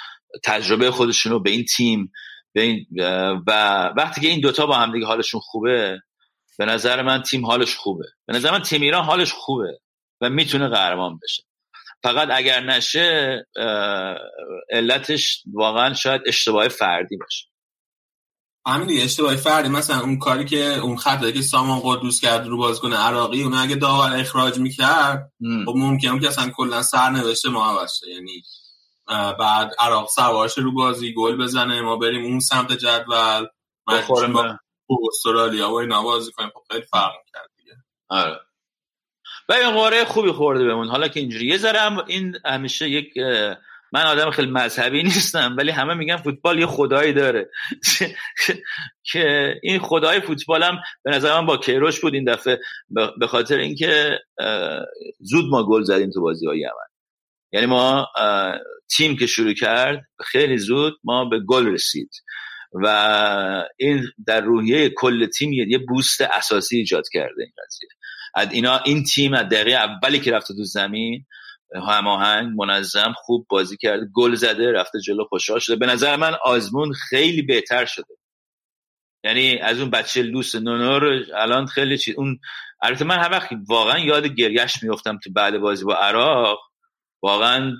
تجربه خودشون رو به این تیم به این و وقتی که این دوتا با هم دیگه حالشون خوبه به نظر من تیم حالش خوبه. به نظر من تیم ایران حالش خوبه و می‌تونه قهرمان بشه. فقط اگر نشه علتش واقعا شاید اشتباه فردی باشه. همین دیگه اشتباهی فردی. مثلا اون کاری که اون خطایی که سامان قدوس کرد رو بازیکن عراقی اون اگه داور اخراج می‌کرد. خب ممکنه که اصلا کلا سرنوشت ما عوض یعنی بعد عراق سوارش رو بازی گل بزنه ما بریم اون سمت جدول بخوریم به- استرالیا و اینا بازی کنیم. خب خیلی فرق کرد دیگه. آره. و این قاره خوبی خورده بهمون. حالا که اینجوری. یه ذره این همیشه یک من آدم خیلی مذهبی نیستم ولی همه میگن فوتبال یه خدایی داره. <laughs> که این خدای فوتبال هم به نظر من با کیروش بود این دفعه به- خاطر اینکه زود ما گل زدیم تو بازی های یمن. یعنی ما تیم که شروع کرد خیلی زود ما به گل رسید. و این در روحیه کل تیم یه بوست اساسی ایجاد کرده این قضیه. از اینا این تیم از دقیقه اولی که رفته تو زمین هماهنگ منظم خوب بازی کرده گل زده رفته جلو خوشحال شده. به نظر من آزمون خیلی بهتر شده. یعنی از اون بچه لوس نونور الان خیلی چیز اون البته من هر وقت واقعا یاد گریش میفتم تو بعد بازی با عراق واقعا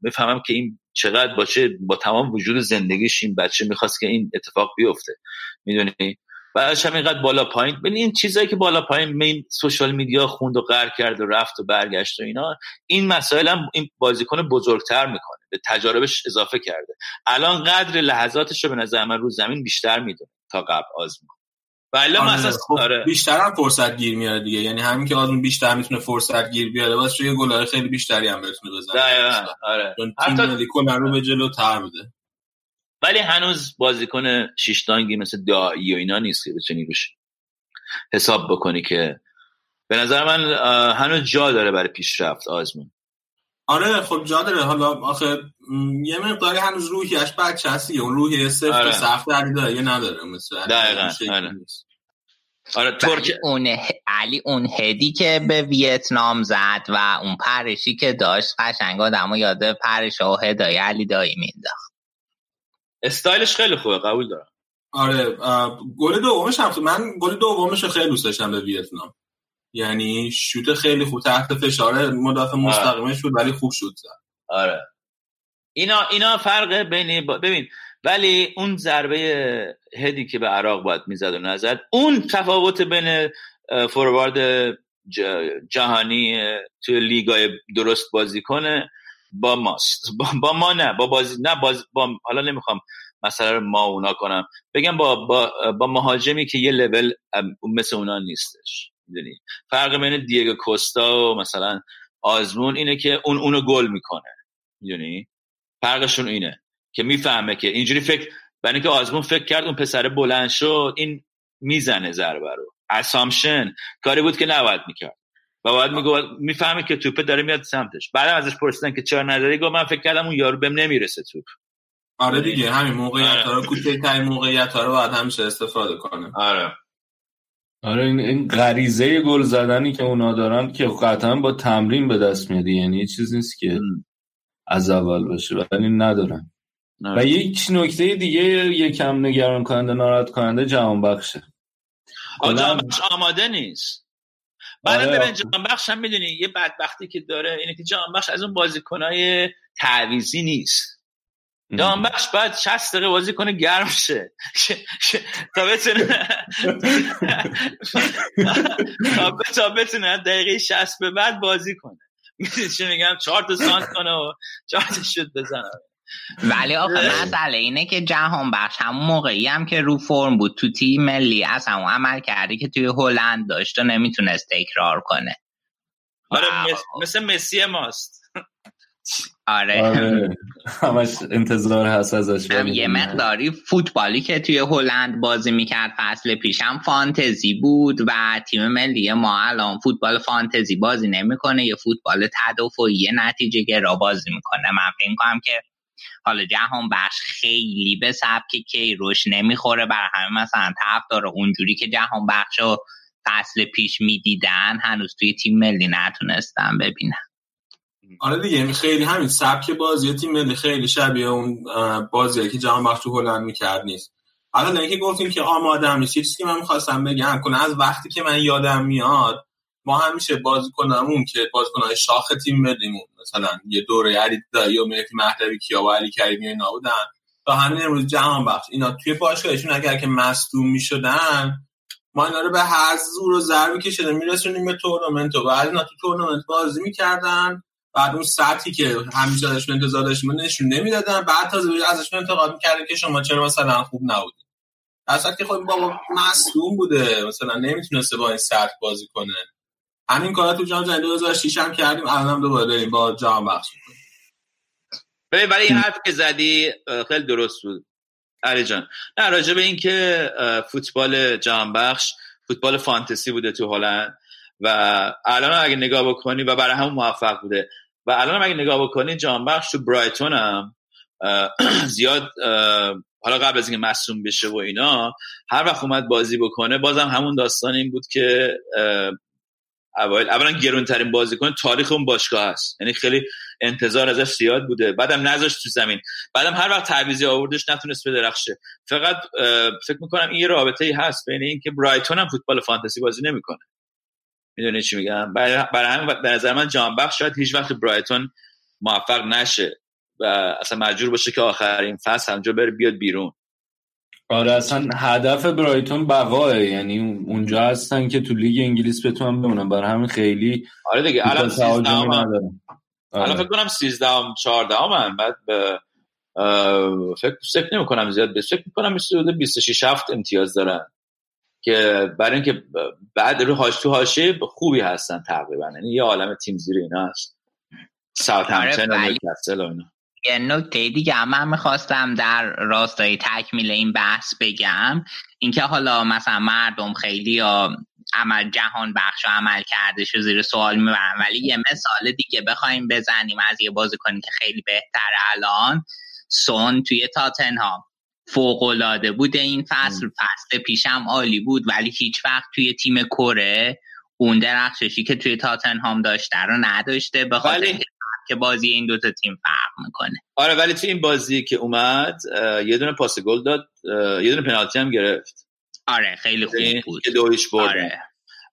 می‌فهمم که این چقدر باشه با تمام وجود زندگیش این بچه می‌خواست که این اتفاق بیفته. می‌دونی؟ بعدش هم اینقدر بالا پایین. ببین این چیزایی که بالا پایین این سوشال میدیا خوند و قهر کرد و رفت و برگشت و اینا این مسائل هم این بازیکن بزرگتر می‌کنه. به تجاربش اضافه کرده. الان قدر لحظاتش رو به نظر من رو زمین بیشتر می‌دونه تا قبل آزمون. آره، مثلا خب آره. بیشتر هم فرصت گیر میاره دیگه. یعنی همین که آدم بیشتر می‌تونه فرصت گیر بیاره واسه یه گلای خیلی بیشتری هم بتونه بزنه دقیقاً آره. چون تیم حتی ملی کلا رو به جلو تر بوده ولی هنوز بازیکن شیشتانگی مثل دایی و اینا نیست که بتونی روش حساب بکنی که به نظر من هنوز جا داره برای پیشرفت آزمون. آره خب جا داره. حالا آخه یه مقداری هنوز روحیش بچه هست دیگه. اون روحیه صفر آره. و سخت داری داره. یه نداره. مثل دقیقاً، آره. آره ترک اون ه- علی اون هدی که به ویتنام زد و اون پرشی که داشت قشنگ آدمو یاد پرش و هدای علی دایی مینداخت استایلش خیلی خوبه. قبول دارم. آره گل دومش هم من گل دومش خیلی دوست داشتم به ویتنام. یعنی شوت خیلی خوب تحت فشار مدافع مستقیمش بود ولی خوب شوت زد. آره. اینا اینا فرق بین با- ببین ولی اون ضربه هدی که به عراق باید می‌زد و نزد اون تفاوت بین فوروارد جهانی توی لیگای درست بازی کنه با ماست. با, با ما نه با بازی نه باز با حالا نمی‌خوام مسئله رو ما اونا کنم. بگم با با, با مهاجمی که یه لول مثل اونا نیستش. می‌دونی. فرق بین دیگو کوستا و مثلا آزمون اینه که اون اونو گل می‌کنه. می‌دونی؟ فرقشون اینه که می‌فهمه که اینجوری فکر برای اینکه آزمون فکر کرد اون پسر بلند شد این می‌زنه ضربه رو. اسامشن کاری بود که نباید می‌کرد. و باید میگه می‌فهمه که توپه داره میاد سمتش. بعد ازش پرسیدن که چرا نداری؟ گفت من فکر کردم اون یارو بهم نمی‌رسه توپ. آره دیگه همین موقعیت ها رو کوچکترین موقعیت ها رو باید همیشه استفاده کنه. آره. آره این, این غریزه گل زدنی که اونا دارن که قطعا با تمرین به دست میاد. یعنی چیز نیست که از اول باشه ولی ندارن. و یک نکته دیگه یکم نگران کننده ناراحت کننده جهان بخشه بخش آماده نیست. بعد آره. ببین جهان بخش هم می‌دونی یه بدبختی که داره اینه که جهان بخش از اون بازیکنای تعویزی نیست. جهان بخش باید 60 دقیقه بازی کنه گرم شه. تا بتونه تا بتونه دقیقه 60 به بعد بازی کنه. می‌دونی چه میگم؟ چهار تا سانت کنه و چهار تا شد بزنه. ولی آخه مسئله اینه که جهان بخش همون موقعی هم که رو فرم بود تو تیم ملی از همون عمل کردی که توی هلند داشت و نمی‌تونست تکرار کنه. آره مثل مسی ماست. آره, آره. همش انتظار هست ازش هم یه مقداری فوتبالی که توی هلند بازی می‌کرد فصل پیش هم فانتزی بود و تیم ملی ما الان فوتبال فانتزی بازی نمی‌کنه یه فوتبال تداف و یه نتیجه گرا بازی می‌کنه. من فکر کنم که حالا جهان بخش خیلی به سبک کیروش نمی‌خوره. بر همه مثلا داره اونجوری که جهان بخش رو فصل پیش می‌دیدن هنوز توی تیم ملی نتونستن ببینن. آره دیگه یعنی خیلی همین سبک بازی تیم ملی خیلی شبیه اون بازی که جهان بخش تو هلند می‌کرد نیست. حالا اینکه گفتیم که آماده هم نیست چیزی که من می‌خواستم بگم کنه از وقتی که من یادم میاد ما همیشه بازیکنمون که بازیکنهای شاخ تیم ملیمون مثلا یه دوره علی دایی و مهدی مهدوی کیا و علی کریمی اینا بودن. تا همین امروز جهان بخش اینا توی باشگاهشون اگر که مصدوم می‌شدن ما اینا رو به هر زور و ضرب میکشیدن میرسونیم به تورنمنت و بعد اینا تو تورنمنت بازی می‌کردن. بعد اون سطحی که همیشه ازشون انتظار داشتیم نشون نمی‌دادن بعد تازه ازشون انتقاد می‌کردن که شما چرا مثلا خوب نبودید اصلا که خب بابا مصدوم بوده. مثلا نمی‌تونسته با این سطح بازی کنه. همین کارا تو جام جهانی 2006 هم کردیم. الان هم دوباره داریم با جام بخش ببین برای این حرف که زدی خیلی درست بود. علی جان نه راجع به اینکه فوتبال جام بخش فوتبال فانتزی بوده تو هلند. و الان اگه نگاه بکنی و برای همون موفق بوده. و الان اگه نگاه بکنی جام بخش تو برایتون هم <clears throat> زیاد حالا قبل از اینکه مصوم بشه و اینا هر وقت اومد بازی بکنه بازم همون داستان این بود که اوایل اولا گرونترین بازیکن تاریخ اون باشگاه هست. یعنی خیلی انتظار ازش زیاد بوده. بعدم نذاشت تو زمین. بعدم هر وقت تعویضی آوردش نتونست بدرخشه فقط فکر می‌کنم این رابطه ای هست بین اینکه برایتون هم فوتبال فانتزی بازی نمی‌کنه. می‌دونی چی میگم؟ برای همین به نظر من جان بخش شاید هیچ وقت برایتون موفق نشه و اصلا مجبور باشه که آخرین فصل همجا بره بیاد بیرون. آره اصلا هدف برایتون بقاه یعنی اونجا هستن که تو لیگ انگلیس بتونن بمونن. برای همین خیلی آره دیگه الان 13 الان آره. فکر کنم 13 ام 14 من بعد به فکر فکر نمی کنم زیاد به فکر کنم 26 هفت امتیاز دارن. که برای اینکه بعد رو هاش تو حاشیه خوبی هستن تقریبا. یعنی یه عالم تیم زیر اینا هست. ساوت همپتون و اینا. یه نکته دیگه هم من می‌خواستم در راستای تکمیل این بحث بگم. اینکه حالا مثلا مردم خیلی یا عمل جهان بخش و عمل کردش رو زیر سوال می‌برن. ولی یه مثال دیگه بخوایم بزنیم از یه بازیکنی که خیلی بهتر الان. سون توی تاتنهام. فوق العاده بوده این فصل فصل پیشم عالی بود ولی هیچ وقت توی تیم کره اون درخششی که توی تاتنهام داشته رو نداشته بخاطر که بازی این دوتا تیم فرق می‌کنه. آره ولی تو این بازی که اومد یه دونه پاس گل داد یه دونه پنالتی هم گرفت. آره خیلی خوب بود. که دویش برد آره.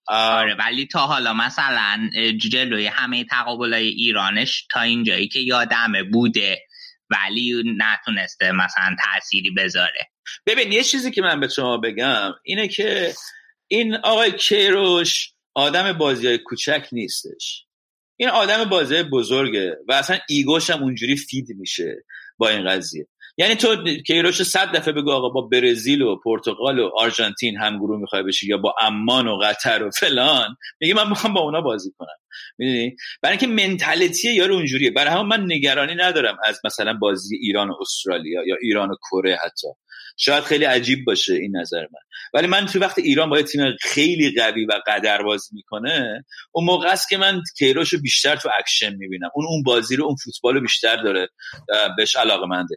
آره ولی تا حالا مثلا جلوی همه تقابل ایرانش تا اینجایی که یادمه بوده ولی نتونسته مثلا تأثیری بذاره. ببین یه چیزی که من به شما بگم اینه که این آقای کیروش آدم بازی های کوچک نیستش. این آدم بازی بزرگه و اصلا ایگوش هم اونجوری فید میشه با این قضیه. یعنی تو کیروش صد دفعه بگو آقا با برزیل و پرتغال و آرژانتین هم گروه می‌خوای بشی یا با عمان و قطر و فلان. میگه من می‌خوام با اونا بازی کنم. می‌دونی؟ برای اینکه mentality یارو اونجوریه. برای همون من نگرانی ندارم از مثلا بازی ایران و استرالیا یا ایران و کره حتی. شاید خیلی عجیب باشه این نظر من. ولی من تو وقت ایران با تیم خیلی قوی و قدر بازی می‌کنه اون موقع است که من کیروش رو بیشتر تو اکشن می‌بینم. اون اون بازی رو اون فوتبال رو بیشتر داره بهش علاقه منده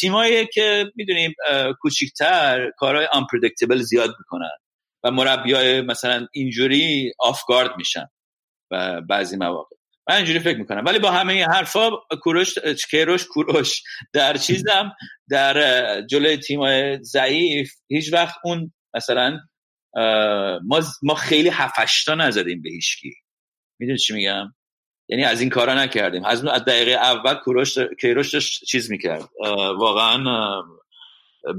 تیمایی که می‌دونیم کوچیکتر کارهای unpredictable زیاد می‌کنن و مربیای مثلا اینجوری آفگارد میشن و بعضی مواقع. من اینجوری فکر می‌کنم. ولی با همه این حرفا کوروش کیروش کوروش در چیزم در جلوی تیم ضعیف هیچ وقت اون مثلا ما ما خیلی هفشتا نزدیم به هیچکی. می‌دونی چی میگم؟ یعنی از این کارا نکردیم. از دقیقه اول کوروش کیروش چیز می‌کرد. واقعا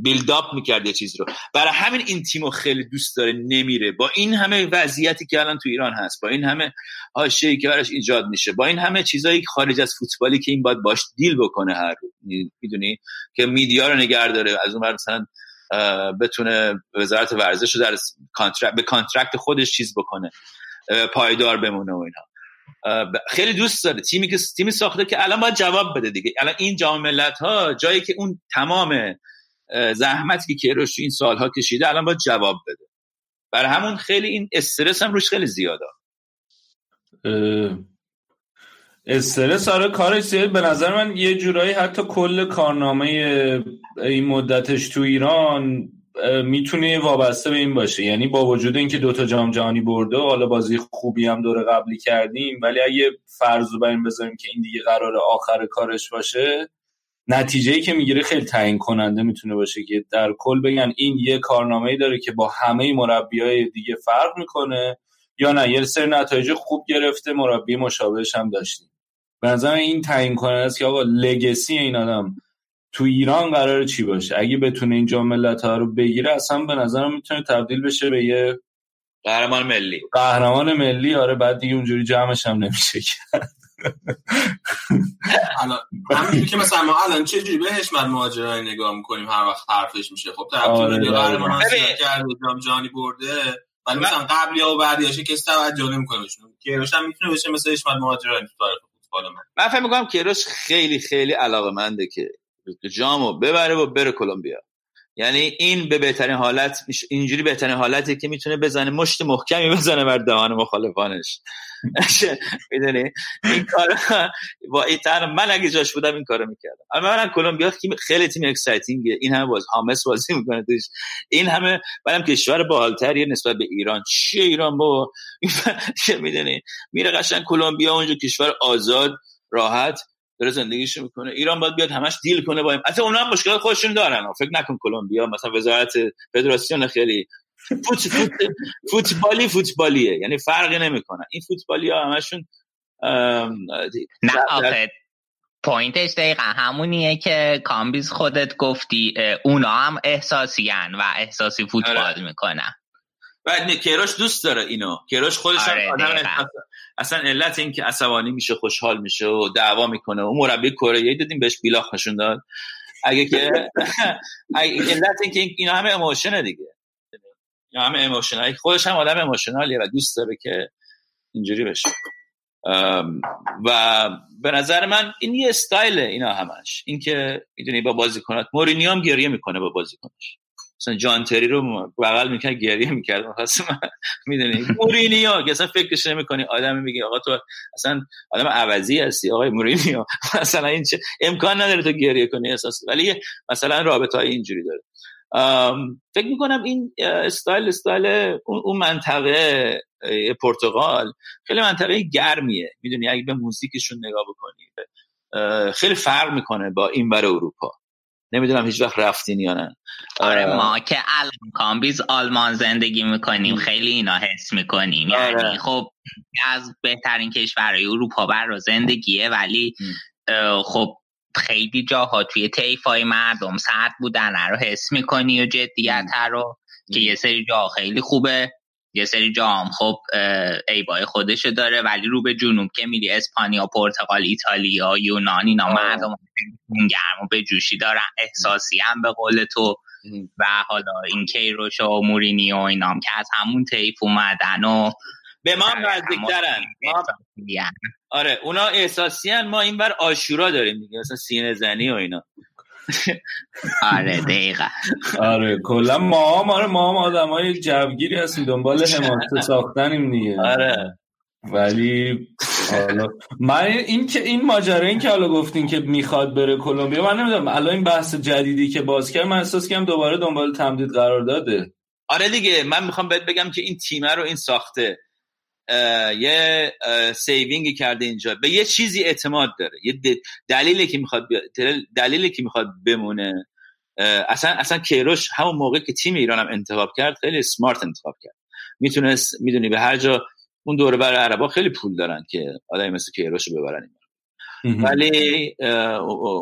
بیلداپ می‌کرد یه چیز رو. برای همین این تیمو خیلی دوست داره نمیره. با این همه وضعیتی که الان تو ایران هست با این همه حاشیه‌ای که براش ایجاد میشه با این همه چیزایی خارج از فوتبالی که این باید باش دیل بکنه هر می‌دونی؟ که میدیا رو نگه داره. از اون مثلا بتونه وزارت ورزش رو در counter attack به counter attack خودش چیز بکنه پایدار بمونه و اینا. خیلی دوست داره. تیمی که تیمی ساخته که الان باید جواب بده دیگه. الان این جام ها جایی که اون تمام زحمتی که کیروش این سالها کشیده الان باید جواب بده. برای همون خیلی این استرس هم روش خیلی زیاده. استرس آره کارش به نظر من یه جورایی حتی کل کارنامه این مدتش تو ایران می‌تونه وابسته به این باشه. یعنی با وجود اینکه دوتا جام جهانی برده و حالا بازی خوبی هم دور قبلی کردیم ولی اگه فرض رو بر این بذاریم که این دیگه قرار آخر کارش باشه نتیجه که می‌گیره خیلی تعیین کننده می‌تونه باشه که در کل بگن این یه کارنامه داره که با همه مربیای دیگه فرق می‌کنه یا نه. یه سر نتایج خوب گرفته مربی مشابهش هم داشتیم. به نظر این تعیین کننده است که آقا لگسی این آدم تو ایران قرار چی باشه؟ اگه بتونه این جام ها رو بگیره اصلا به نظرم می‌تونه تبدیل بشه به یه قهرمان ملی. قهرمان ملی. آره بعد دیگه اونجوری جمعش هم نمیشه کرد. <laughs> <laughs> همین که مثلا ما الان چه جوری بهش من ماجرای نگاه می‌کنیم هر وقت حرفش میشه. خب طرف آره قهرمان کرده جام جهانی برده ولی مثلا قبلی ها و بعدیاش کسی توجه نمی‌کنه بهشون. کیروش هم می‌تونه بشه مثل اشمت مهاجرانی تو تاریخ فوتبال من. من فکر می‌کنم کیروش خیلی خیلی علاقه منده که جامو ببره و بره کلمبیا. یعنی این به بهترین حالت اینجوری بهترین حالتی که می‌تونه بزنه مشت محکمی بزنه بر دهان مخالفانش. <laughs> می‌دونی؟ این کار با این من اگه جاش بودم این کارو می‌کردم. اما من کلمبیا خیلی تیم اکسایتینگه این همه باز هامس بازی می‌کنه توش. این همه بعدم کشور باحالتریه نسبت به ایران. چیه ایران با؟ <laughs> می‌دونی؟ میره قشنگ کلمبیا اونجا کشور آزاد راحت. داره زندگیشو می‌کنه. ایران باید بیاد همش deal کنه با این اصلا اونا هم مشکل خودشون دارن. فکر نکن کلمبیا مثلا وزارت فدراسیون خیلی فوت فوت فوتبالی فوتبالیه. یعنی فرقی نمی‌کنن این فوتبالی ها همشون نه آخه point ش دقیقا همونیه که کامبیز خودت گفتی اونا هم احساسیان و احساسی فوتبال آره. می‌کنن. بعد کیروش دوست داره اینو. کیروش خودش آره آدم اصلا علت این که عصبانی میشه خوشحال میشه و دعوا می‌کنه و مربی کره دیدیم بهش بیلاخ نشون داد. اگه که <laughs> علت این که اینا همه اموشنه دیگه. اینا همه اموشنال خودش هم آدم اموشنالیه و دوست داره که اینجوری بشه. و به نظر من این یه استایل اینا همش. اینکه می‌دونی با بازیکنات. مورینیو هم گریه می‌کنه با بازیکنش مثلا جان تری رو بغل می‌کرد گریه می‌کرد. مثلا <laughs> می‌دونی. مورینیو که اصلا فکرش نمی‌کنی. آدم میگه آقا تو اصلا آدم عوضی هستی آقای مورینیو. <laughs> مثلا این چه امکان نداره تو گریه کنی اساس ولی مثلا رابطه های اینجوری داره. فکر می‌کنم این style style اون منطقه پرتغال خیلی منطقه گرمیه. می‌دونی اگه به موزیکشون نگاه بکنی خیلی فرق می‌کنه با این بر اروپا. نمی‌دونم هیچ وقت رفتین یا نه. آره ما که الان کامبیز آلمان زندگی می‌کنیم خیلی اینا حس می‌کنیم. یعنی آره. خب از بهترین کشورهای اروپا بر زندگیه ولی خب خیلی جاها توی های مردم سرد بودن رو حس می‌کنی و جدیت رو که یه سری جا خیلی خوبه. یه سری جام خب ایبای خودشو داره ولی رو به جنوب که میری اسپانیا پرتغال ایتالیا یونان اینا مردم گرم و به جوشی دارن احساسی هم به قول تو. و حالا این کیروش و مورینی و اینام که از همون تیف اومدن و به ما نزدیکترن. آره اونا احساسی هن. ما این بر آشورا داریم دیگه مثلا سینه زنی و اینا. <laughs> آره دقیقا. آره کلا ما هم آره ما هم آدم های جوگیری هستیم دنبال حماسه <laughs> ساختنیم دیگه. آره. ولی حالا من این که این ماجرا این که حالا گفتین که می‌خواد بره کلمبیا من نمی‌دونم الان این بحث جدیدی که باز کرد من احساس کنم دوباره دنبال تمدید قرار داده. آره دیگه من می‌خوام بهت بگم که این تیمه رو این ساخته. یه سیوینگی کرده اینجا. به یه چیزی اعتماد داره. یه دلیلی که می‌خواد دلیلی که می‌خواد بمونه. اصلا اصلا کیروش همون موقع که تیم ایران هم انتخاب کرد خیلی سمارت انتخاب کرد. می‌تونست می‌دونی به هر جا اون دوره بر عربا خیلی پول دارن که آدمی مثل کیروش رو ببرن ولی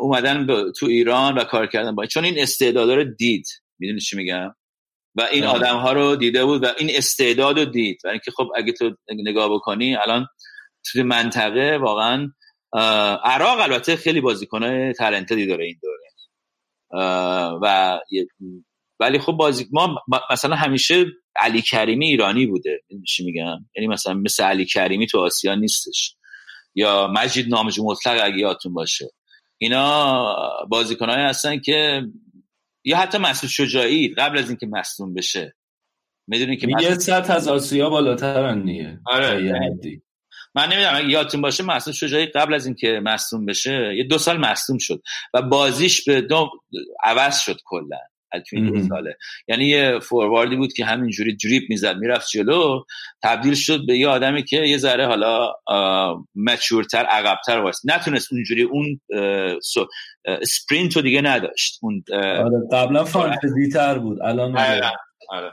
اومدن تو ایران و کار کردن با چون این استعداد رو دید. می‌دونی چی میگم؟ و این آدم ها رو دیده بود و این استعداد رو دید. و اینکه خب اگه تو نگاه بکنی الان توی منطقه واقعا عراق البته خیلی بازیکنهای تلنتدی داره این دوره. و ولی خب بازی ما مثلا همیشه علی کریمی ایرانی بوده. چی میگم؟ یعنی مثلا مثل علی کریمی تو آسیا نیستش. یا مجید نامجو مطلق اگه یادتون باشه. اینا بازیکنایی هستن که یا حتی مسعود شجاعی قبل از اینکه مصدوم بشه. می‌دونی که یه سطح از آسیا بالاترن دیگه. آره من نمی‌دونم اگه یادتون باشه مسعود شجاعی قبل از اینکه مصدوم بشه یه دو سال مصدوم شد و بازیش به دو عوض شد کلا. تو این دو ساله. یعنی یه فورواردی بود که همینجوری دریپ می‌زد می‌رفت جلو. تبدیل شد به یه آدمی که یه ذره حالا مچورتر عقبتر واسه نتونست اونجوری اون اسپرینت رو دیگه نداشت. اون آره قبلا فانتزی تر بود الان آره. آره.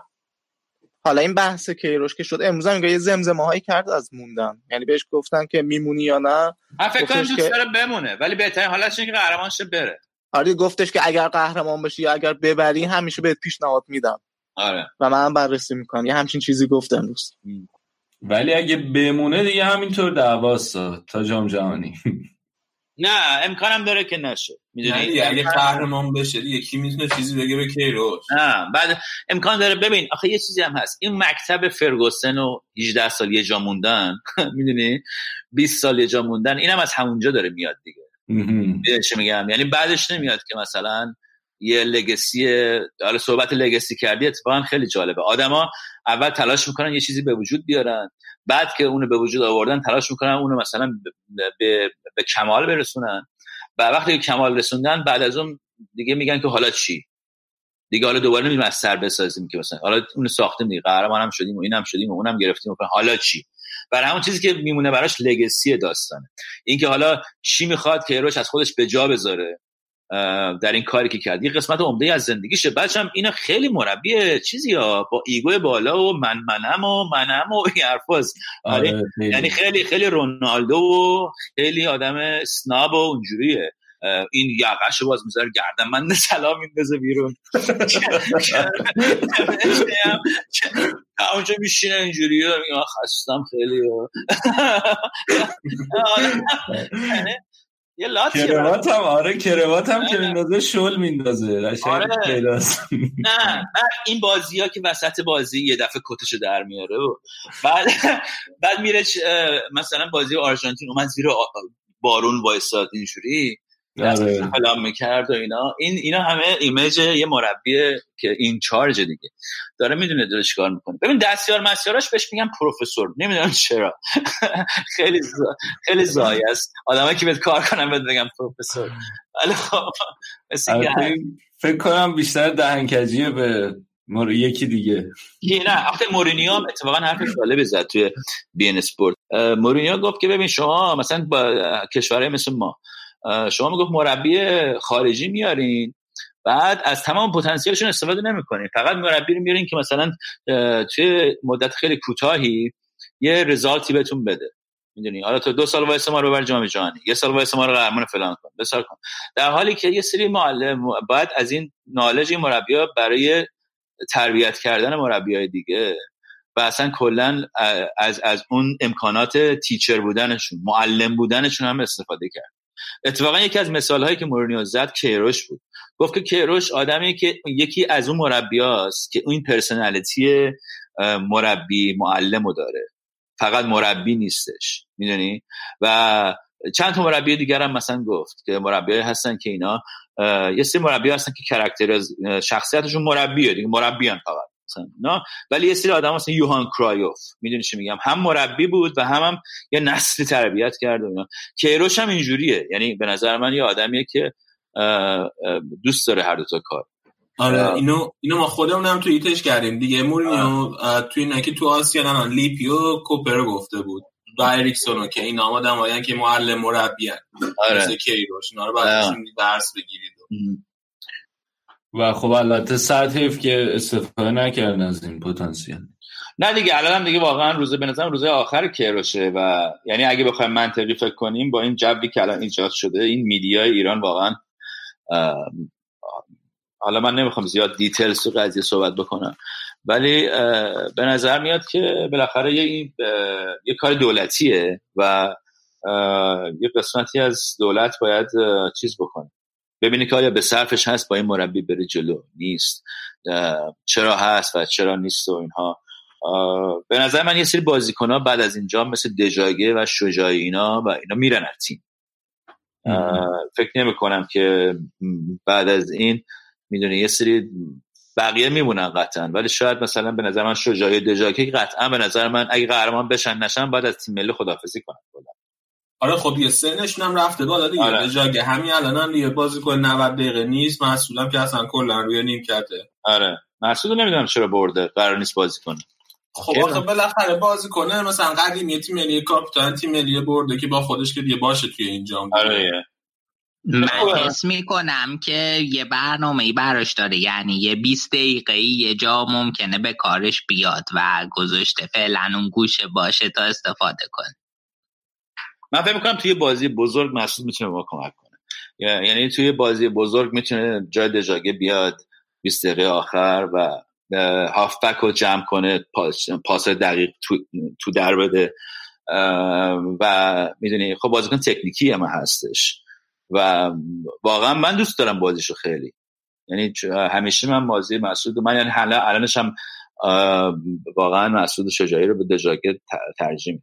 حالا این بحث کیروش که شد امروز هم یه زمزمه هایی کرد از موندن. یعنی بهش گفتن که میمونی یا نه؟ فکر کنم دوست داره بمونه ولی بهترین حالش اینه که قهرمان شه بره. آره گفتش که اگر قهرمان بشی یا اگر ببری همیشه بهت پیشنهاد میدم. آره. و من بررسی می‌کنم. یه همچین چیزی گفت امروز. ولی اگه بمونه دیگه همینطور دعواست تا جام جهانی. <laughs> نه امکانم داره که نشه. می‌دونی؟ اگه قهرمان بشه یکی می‌تونه چیزی بگه به کیروش؟ نه بعد امکان داره. ببین آخه یه چیزی هم هست. این مکتب فرگوسن و 18 سال یه جا موندن <laughs> می‌دونی؟ 20 سال یه جا موندن اینم از همونجا داره میاد دیگه. چه میگم؟ یعنی بعدش نمیاد که مثلا یه لگسی حالا صحبت لگسی کردی اتفاقا خیلی جالبه. آدما اول تلاش می‌کنن یه چیزی به وجود بیارن بعد که اونو به وجود آوردن تلاش می‌کنن اونو مثلا به, به, کمال برسونن. و وقتی که کمال رسوندن بعد از اون دیگه میگن که حالا چی؟ دیگه حالا دوباره نمی‌دونم از سر بسازیم که مثلا حالا اون ساختیم دیگه قهرمان هم شدیم و اینم شدیم و اونم گرفتیم و حالا چی؟ برای همون چیزی که میمونه براش لگسی داستانه. اینکه حالا چی می‌خواد که روش از خودش به جا بذاره در این کاری که کرد. یه قسمت عمده از زندگیشه. بچم اینا خیلی مربی چیزی ها. با ایگو بالا و من منم و منم و این حرفاست آره یعنی خیلی خیلی رونالدو و خیلی آدم سناب و اونجوریه این یقش باز می‌ذاره گردن. من سلام میندازه بیرون. اونجا میشینه اینجوری. میگه خستم خیلی. یه لاتی کروات هم آره کروات هم که میندازه شل میندازه. آره. نه این بازی ها که وسط بازی یه دفعه کتشو در میاره و بعد بعد میره مثلا بازی آرژانتین اومد زیر بارون وایساد اینجوری. آره. کلام می‌کرد و اینا. این اینا همه ایمیج یه مربی که این چارج دیگه. داره می‌دونه داره چیکار می‌کنه. ببین دستیار مسیاراش بهش میگن پروفسور. نمی‌دونم چرا. <laughs> خیلی زا... خیلی زای است. آدمایی که بهت کار کنن بهت بگم پروفسور. ولی خب آره، فکر کنم بیشتر دهنکجیه به مور... یکی دیگه. نه وقتی مورینیو هم اتفاقا حرف جالبی زد توی بی ان اسپورت. مورینیو گفت که ببین شما مثلا با کشورهای مثل ما شما می‌گفت مربی خارجی میارین؟ بعد از تمام پتانسیلشون استفاده نمی‌کنین. فقط مربی رو میارین که مثلا توی مدت خیلی کوتاهی یه result ی بهتون بده. می‌دونی؟ حالا تو دو سال وایس ما رو ببر جام جهانی. یه سال وایس ما رو قهرمان فلان کن. بسار کن. در حالی که یه سری معلم باید از این knowledge این مربی برای تربیت کردن مربی های دیگه و اصلا کلا از از اون امکانات teacher بودنشون معلم بودنشون هم استفاده کرد. اتفاقا یکی از مثال هایی که مورینیو زد کیروش بود. گفت که کیروش آدمی که یکی از اون مربیاست که این پرسنالیتی مربی معلم رو داره. فقط مربی نیستش. می‌دونی؟ و چند تا مربی دیگر هم مثلا گفت که مربی هستن که اینا یه سری مربی هستن که کرکتر شخصیتشون مربیه دیگه مربیان فقط. نه ولی یه سری آدم مثلا یوهان کرایوف می‌دونی چی میگم؟ هم مربی بود و هم, هم یه نسلی تربیت کرد اینا. کیروش هم اینجوریه. یعنی به نظر من یه آدمیه که دوست داره هر دو تا کار. آره اینو اینو ما خودمون هم توییتش کردیم دیگه. مورینیو توی که تو آسیا نه لیپیو کوپر گفته بود و اریکسونو که این آمادم که معلم مربی آره. مثل کیروش. اینا رو درس بگیرید و خب البته ساعت حیف که استفاده نکردن از این پتانسیل. نه دیگه الان هم دیگه واقعا روزای به نظرم روزای آخر کیروشه و یعنی اگه بخوایم منطقی فکر کنیم با این جوی که الان ایجاد شده این media ی ایران واقعا حالا من نمی‌خوام زیاد details تو قضیه صحبت بکنم ولی به نظر میاد که بالاخره یه, یه کار دولتیه و یه قسمتی از دولت باید چیز بکنه. ببینی که آیا به صرفش هست با این مربی بره جلو؟ نیست. چرا هست و چرا نیست و اینها. به نظر من یه سری بازیکن ها بعد از اینجا مثل دژاگه و شجاعی اینا و اینا میرن از تیم. فکر نمی کنم که بعد از این می‌دونی یه سری بقیه میمونن قطعا. ولی شاید مثلا به نظر من شجاعی دژاگه قطعا به نظر من اگه قهرمان بشن نشن بعد از تیم ملی خدافزی کنن. آره خب یه سنشون هم رفته بالا دیگه. آره. جاگه همین الان هم دیگه بازیکن 90 دقیقه نیست مسئولم که اصلا کلا روی نیم کرده آره. مسئول نمی‌دونم چرا برده قرار نیست بازی کنه خب آخه بالاخره بازی کنه مثلا قدیم یه تیم ملی کاپیتان تیم ملی برده که با خودش که دیگه باشه توی اینجا آره. من حس می‌کنم که یه برنامه ای براش داره. یعنی یه 20 دقیقه یه جا ممکنه به کارش بیاد و گذاشته فعلا اون گوشه باشه تا استفاده کنه. من فکر می‌کنم توی بازی بزرگ مسعود می‌تونه ما کمک کنه. یعنی توی بازی بزرگ می‌تونه جای دژاگه بیاد 20 دقیقه آخر و هافبک رو جمع کنه پاس دقیق تو, تو در بده. و می‌دونی خب بازیکن تکنیکی هم هستش. و واقعا من دوست دارم بازیشو خیلی. یعنی همیشه من بازی مسعود من یعنی الانش هم واقعا مسعود شجاعی رو به دژاگه ترجیح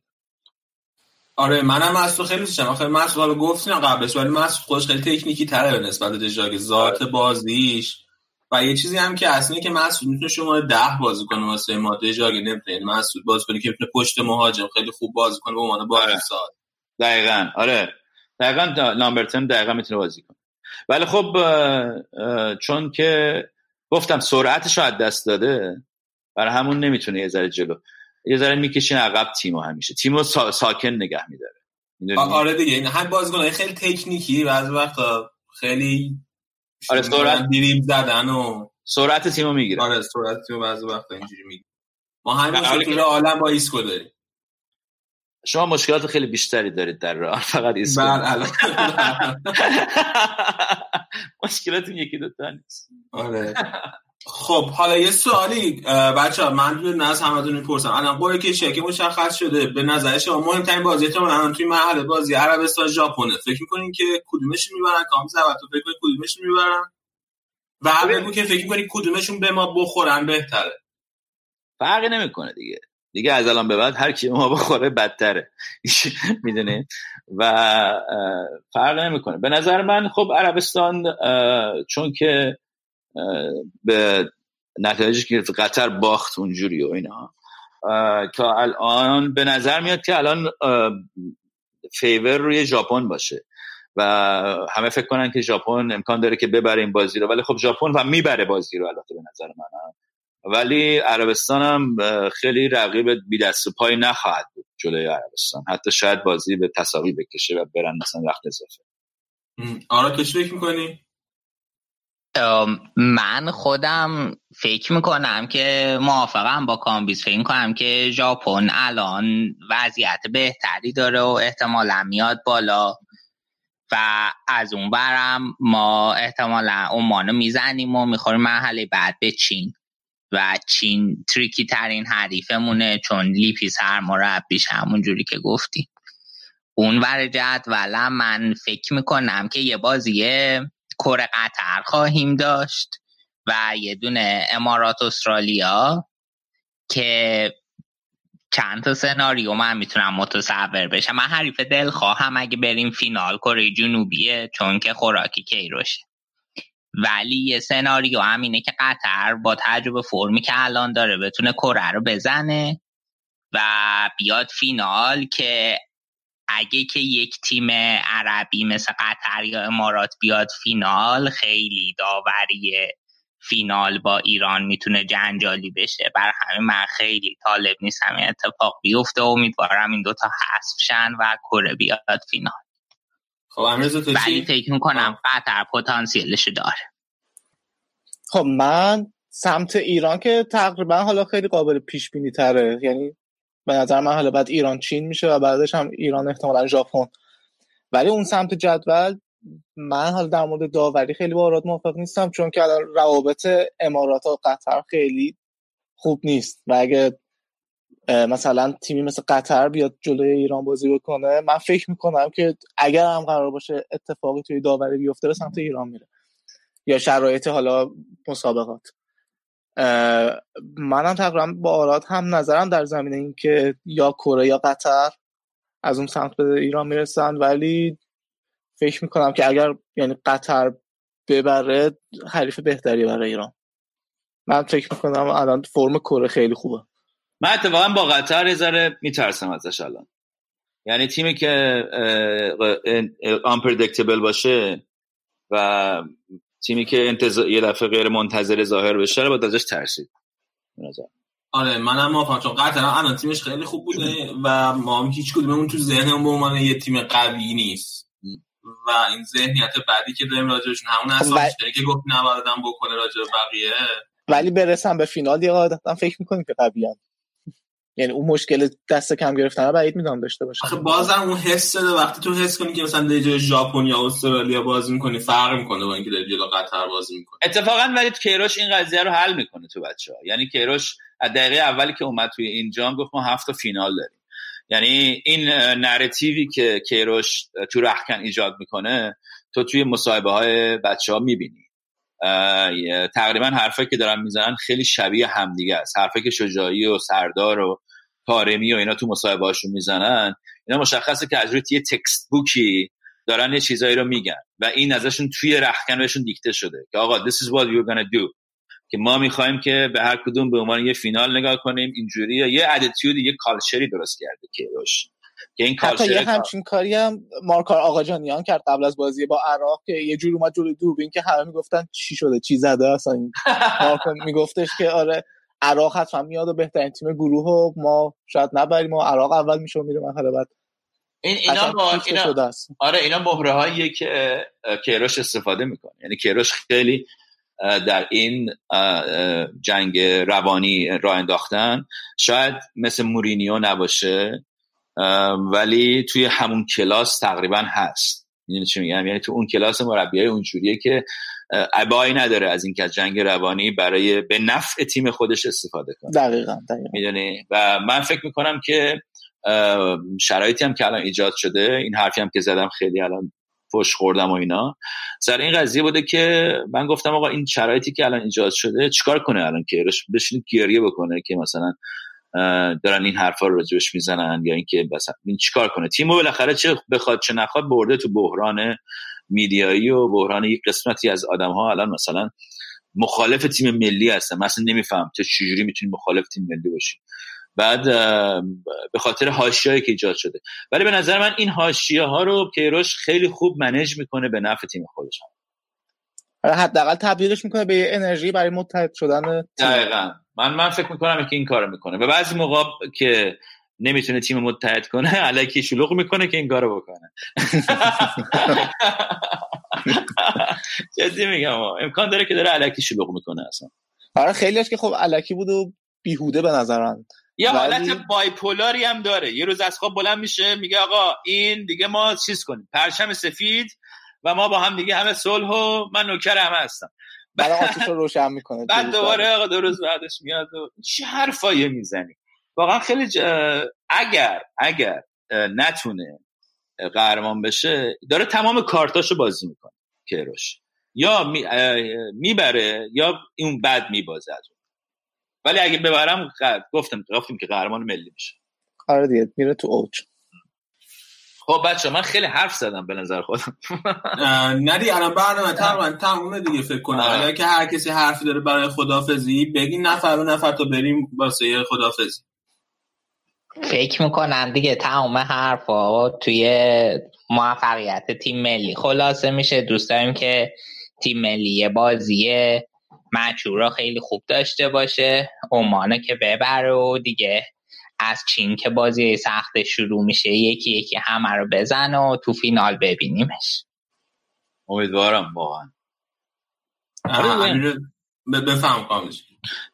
آره منم مسعود خیلی دوست دارم. آخه مسعود حالا گفتیم قبلش ولی مسعود خودش خیلی تکنیکی تره به نسبت دژاگ ذات بازیش. و یه چیزی هم که اصلا که مسعود می‌تونه شما ده بازی کنه واسه ما دژاگ نمی‌تونه. مسعود بازی کنه که می‌تونه پشت مهاجم خیلی خوب بازی کنه به عنوان بازی آره. ساز دقیقاً. آره. دقیقاً لامبرتن دقیقاً می‌تونه بازی کنه. ولی خب چون که گفتم سرعتش رو از دست داده برای همون نمی‌تونه یه ذره جلو. یه ذره می‌کشه این عقب تیمو همیشه. تیمو سا... ساکن نگه میداره. آره دیگه این هم بازیکن خیلی تکنیکی بعضی وقتا خیلی آره سرعت دریبل زدن و سرعت تیمو می‌گیره. آره سرعت تیمو بعضی وقتا اینجوری می‌گیره. ما همین مشکل الانم با ایسکو داریم. شما مشکلات خیلی بیشتری دارید در راه فقط ایسکو. بله <laughs> مشکلاتون یکی دو تا نیست. آره. خب حالا یه سوالی بچه ها من دو از همتون می‌پرسم. الان کشیه که مشخص شده به نظر شما مهمترین بازی تو الان توی محل بازی عربستان ژاپنه. فکر می‌کنین که کدومش می‌برن؟ کام تو فکر کنین کدومش می‌برن؟ و بگو که فکر می‌کنین کدومشون به ما بخورن بهتره. فرقی نمی‌کنه دیگه. دیگه از الان به بعد هر کی ما بخوره بدتره. <laughs> می‌دونی و فرق نمی‌کنه. به نظر من خب عربستان چون که به نتایجی که قطر باخت اونجوری و اینا. تا الان به نظر میاد که الان فیور روی ژاپن باشه و همه فکر کنن که ژاپن امکان داره که ببره این بازی رو. ولی خب ژاپن و می‌بره بازی رو البته به نظر من. ولی عربستان هم خیلی رقیب بی دست و پای نخواهد بود جلوی عربستان. حتی شاید بازی به تساوی بکشه و برن مثلا وقت اضافه. کش فکر می‌کنی؟ من خودم فکر می‌کنم که موافقم با کامبیز. فکر می‌کنم که ژاپن الان وضعیت بهتری داره و احتمالا میاد بالا و از اون ورم ما احتمالا عمانو می‌زنیم و می‌خوریم مرحله بعد به چین. و چین tricky ترین حریفمونه چون لیپی سرمربیش همون جوری که گفتی اون ور جدولم من فکر می‌کنم که یه بازی کره قطر خواهیم داشت و یه دونه امارات استرالیا که چند تا سناریو من می‌تونم متصور بشم. من حریف دل خواهم اگه بریم فینال کره جنوبیه چون که خوراکی کیروشه. ولی یه سناریو هم اینه که قطر با تجربه فرمی که الان داره بتونه کره رو بزنه و بیاد فینال که اگه که یک تیم عربی مثل قطر یا امارات بیاد فینال خیلی داوری فینال با ایران می‌تونه جنجالی بشه. بر همین من خیلی طالب نیستم. این اتفاق بیفته و امیدوارم این دوتا حذف شن و کره بیاد فینال. خب امروز تو ولی چی؟ فکر می‌کنم قطر پتانسیلش داره. خب من سمت ایران که تقریبا حالا خیلی قابل پیش بینی تره. یعنی به نظر من حالا بعد ایران چین میشه و بعدش هم ایران احتمالا ژاپن. ولی اون سمت جدول من حالا در مورد داوری خیلی با آراد موافق نیستم چون که الان روابط امارات و قطر خیلی خوب نیست. و اگه مثلا تیمی مثل قطر بیاد جلوی ایران بازی بکنه من فکر می‌کنم که اگر هم قرار باشه اتفاقی توی داوری بیفته به سمت ایران میره. یا شرایط حالا مسابقات. منم تقریبا با آراد هم نظرم در زمینه این که یا کره یا قطر از اون سمت به ایران می‌رسن. ولی فکر می‌کنم که اگر یعنی قطر ببره حریف بهتری برای ایران. من فکر می‌کنم الان فرم کره خیلی خوبه. من اتفاقا با قطر یه ذره میترسم ازش الان. یعنی تیمی که unpredictable باشه و تیمی که انتظار یه دفعه غیر منتظره ظاهر بشه رو باید ازش ترسید. نظر. آره منم موافقم چون هم الان تیمش خیلی خوب بوده و ما هم هیچ کدوممون تو ذهنمون به عنوان یه تیم قوی نیست. و این ذهنیت بعدی که داریم راجعشون همون خب اساس که گفت نباید هم بکنه راجع بقیه. ولی برسم به فینال یه قاعدتا فکر می‌کنیم که قوی یعنی اون مشکل دست کم گرفتن رو بعید می‌دونم داشته باشه آخه بازم اون حس داره وقتی تو حس کنی که مثلا داری جای ژاپن یا استرالیا بازی می‌کنی فرق می‌کنه با اینکه داری جلو قطر بازی می‌کنی. اتفاقا ولی کیروش این قضیه رو حل می‌کنه تو بچه ها یعنی کیروش از دقیقه اولی که اومد توی این جام گفت ما هفت تا فینال داریم. یعنی این نراتیوی که کیروش تو رخکن ایجاد می‌کنه تو توی مصاحبه های بچه ها می‌بینی. تقریبا حرفایی که دارن می‌زنن خیلی شبیه همدیگه است. حرفایی که شجاعی و سردار و تارمی و اینا تو مصاحبه هاشون می‌زنن اینا مشخصه که از روی یه تکست بوکی دارن یه چیزایی رو میگن و این ازشون توی رخکن بهشون دیکته شده که آقا this is what you're gonna do. که ما می‌خوایم که به هر کدوم به عنوان یه فینال نگاه کنیم اینجوری یه اتیتود یه کالچری درست کرده کیروش که این حتی یه همچین کاری هم مارکار آقاجانیان کرد قبل از بازی با عراق که یه جور اومد جلوی دوربین که همه می‌گفتن چی شده چی زده؟ اصلا <laughs> مارکار میگفتش که آره عراق حتما میاد و بهترین تیم گروه و ما شاید نبریم و عراق اول میشه و میره مرحله بعد. این اینا با اینا آره اینا مهره هاییه که کیروش استفاده می‌کنه. یعنی کیروش خیلی در این جنگ روانی راه انداختن. شاید مثل مورینیو نباشه. ولی توی همون کلاس تقریبا هست. می‌دونی چی میگم؟ یعنی تو اون کلاس مربیای اونجوریه که اه، ابایی نداره از اینکه از جنگ روانی برای به نفع تیم خودش استفاده کنه. دقیقا دقیقا. می‌دونی؟ و من فکر می‌کنم که شرایطی هم که الان ایجاد شده این حرفی هم که زدم خیلی الان پشت خوردم و اینا سر این قضیه بوده که من گفتم آقا این شرایطی که الان ایجاد شده چیکار کنه الان کیروش بشین گریه بکنه که مثلا دارن این حرفا رو راجبش می‌زنن یا اینکه مثلا این چیکار کنه؟ تیمو بالاخره چه بخواد چه نخواد برده تو بحران میدیایی و بحران یک قسمتی از آدم ها الان مثلا مخالف تیم ملی هستن. مثلا نمیفهم تو چجوری می‌تونی مخالف تیم ملی باشی. بعد به خاطر حاشیه‌ای که ایجاد شده. ولی به نظر من این حاشیه ها رو کیروش خیلی خوب منیج می‌کنه به نفع تیم خودش. آره، حداقل تبدیلش می‌کنه به انرژی برای متحد شدن تیم. دقیقا. من من فکر می‌کنم که این کارو می‌کنه. و بعضی موقع که نمی‌تونه تیم متحد کنه علکی شلوغ می‌کنه که این کارو بکنه. <laughs> جدی میگم. امکان داره که داره علکی شلوغ می‌کنه اصلا. آره خیلیش که خب علکی بود و بیهوده به نظرم. یه ولی- حالت بایپولاری هم داره. یه روز از خواب بلند میشه میگه آقا این دیگه ما چیز کنیم. پرچم سفید و ما با هم دیگه همه صلح و من نوکر همه هستم. بعد آتیش رو روشن می‌کنه بعد دوباره آقا دو روز بعدش میاد و چه حرفایی می‌زنی؟ واقعا خیلی ج... اگر اگر نتونه قهرمان بشه داره تمام کارتاشو بازی می‌کنه کیروش. یا می... می‌بره یا اون بد میبازه از اون. ولی اگه ببرم گفتم گفتیم که قهرمان ملی میشه. آره دیگه میره تو اوج. خب بچه من خیلی حرف زدم به نظر خودم. ندی الان برنامه تقریبا تمومه دیگه فکر کنم. اگر که هر کسی حرفی داره برای خدافزی بگین نفر و نفر تا بریم واسه خدافزی فکر می‌کنم دیگه تمام حرفا. توی موفقیت تیم ملی. خلاصه میشه دوست داریم که تیم ملی بازی مچور را خیلی خوب داشته باشه. عمانه که ببره و دیگه. از چین که بازی سخت شروع میشه یکی یکی همه رو بزن و تو فینال ببینیمش. امیدوارم واقعا. بفهم کامش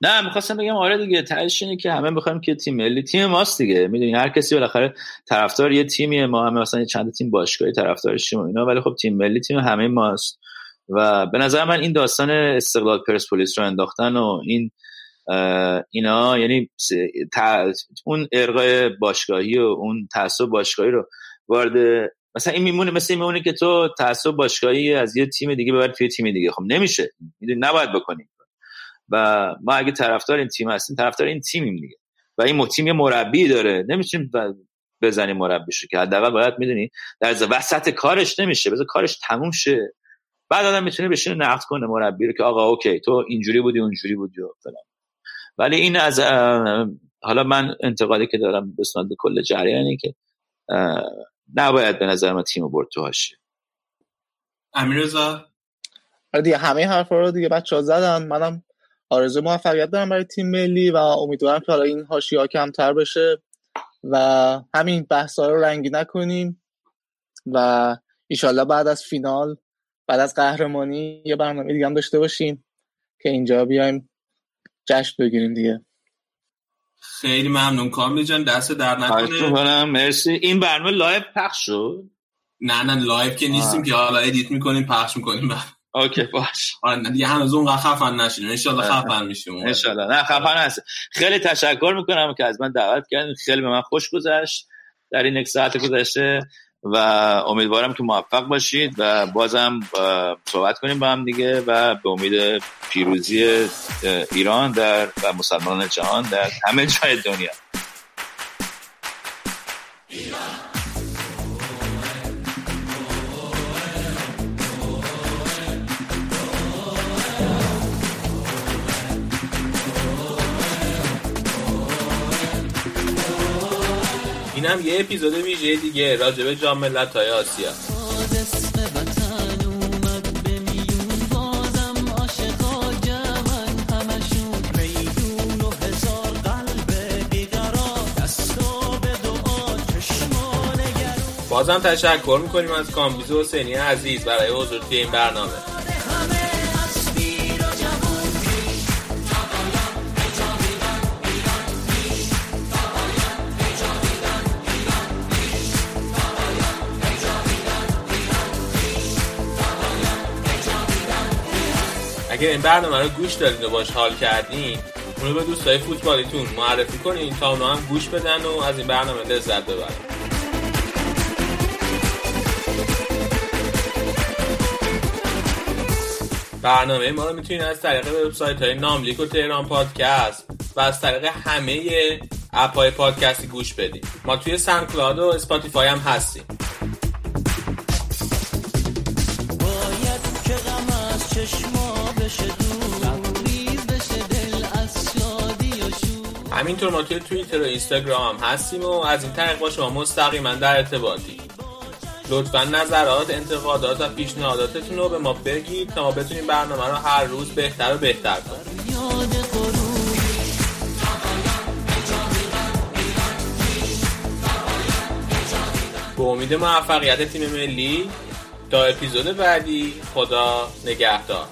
نه می‌خواستم بگم آره دیگه تهش اینه که همه می‌خوایم که تیم ملی تیم ماست دیگه. می‌دونی هر کسی بالاخره طرفدار یه تیمیه ما همه مثلا چند تیم باشگاهی طرفدارشیم و اینا ولی خب تیم ملی تیم همه ماست. و به نظر من این داستان استقلال پرسپولیس رو انداختن و این اینا یعنی اون ارقای باشگاهی و اون تعصب باشگاهی رو وارد مثلا این میمونه مثل این میمونه که تو تعصب باشگاهی از یه تیم دیگه ببری توی تیم دیگه. خب نمیشه. می‌دونی نباید بکنیم. و ما اگه طرفدار این تیم هستیم طرفدار این تیمیم دیگه. و این تیم یه مربی داره. نمی‌تونیم بزنیم مربیشو که حداقل باید می‌دونی در وسط کارش نمیشه. بذار کارش تموم شه. بعد آدم می‌تونه بشینه نقد کنه مربی رو که آقا اوکی تو اینجوری بودی اونجوری بودی و فلان. ولی این از حالا من انتقادی که دارم بسناد به کل جریانی که نباید به نظر من تیم برد تو هاشی امیرزا آره دیگه همه حرفا رو دیگه بچه ها زدن. منم آرزو موفقیت دارم برای تیم ملی و امیدوارم که حالا این حاشیه ها کمتر بشه و همین بحث ها رو رنگی نکنیم و ایشالله بعد از فینال بعد از قهرمانی یه برنامه دیگه هم داشته باشیم که اینجا بیایم جشن بگیریم دیگه. خیلی ممنون. کامل جان دستت درد نکنه. مرسی. این برنامه live پخش شد؟ نه نه live که نیستیم که حالا edit می‌کنیم پخش می‌کنیم. بعد اوکی باش. آره دیگه هنوز اونقدر خفن نشیم ان خفن میشیم ان نه خفن هست خیلی تشکر می‌کنم که از من دعوت کردین. خیلی به من خوش گذشت. در این یک ساعت گذشته و امیدوارم که موفق باشید و بازم صحبت کنیم با هم دیگه و به امید پیروزی ایران در و مسلمانان جهان در همه جای دنیا. اینم یه اپیزود ویژه دیگه راجبه جام ملت های آسیا. بازم تشکر می‌کنیم از کامبیز حسینی عزیز برای حضور توی این برنامه. اگر این برنامه رو گوش دارید و باش حال کردین اونو به دوستای فوتبالیتون معرفی کنین تا اونا هم گوش بدن و از این برنامه لذت ببرن. برنامه ما رو می‌تونید از طریق وبسایت های ناملیک و تهران پادکست و از طریق همه app های پادکستی گوش بدید ما توی SoundCloud و Spotify هم هستیم. همینطور ما توی توییتر و اینستاگرام هستیم و از این طریق با شما مستقیما در ارتباطی لطفا نظرات انتقادات و پیشنهاداتتون رو به ما بگید تا ما بتونیم برنامه رو هر روز بهتر و بهتر کنیم. به امید موفقیت تیم ملی تا اپیزود بعدی خدا نگهدار.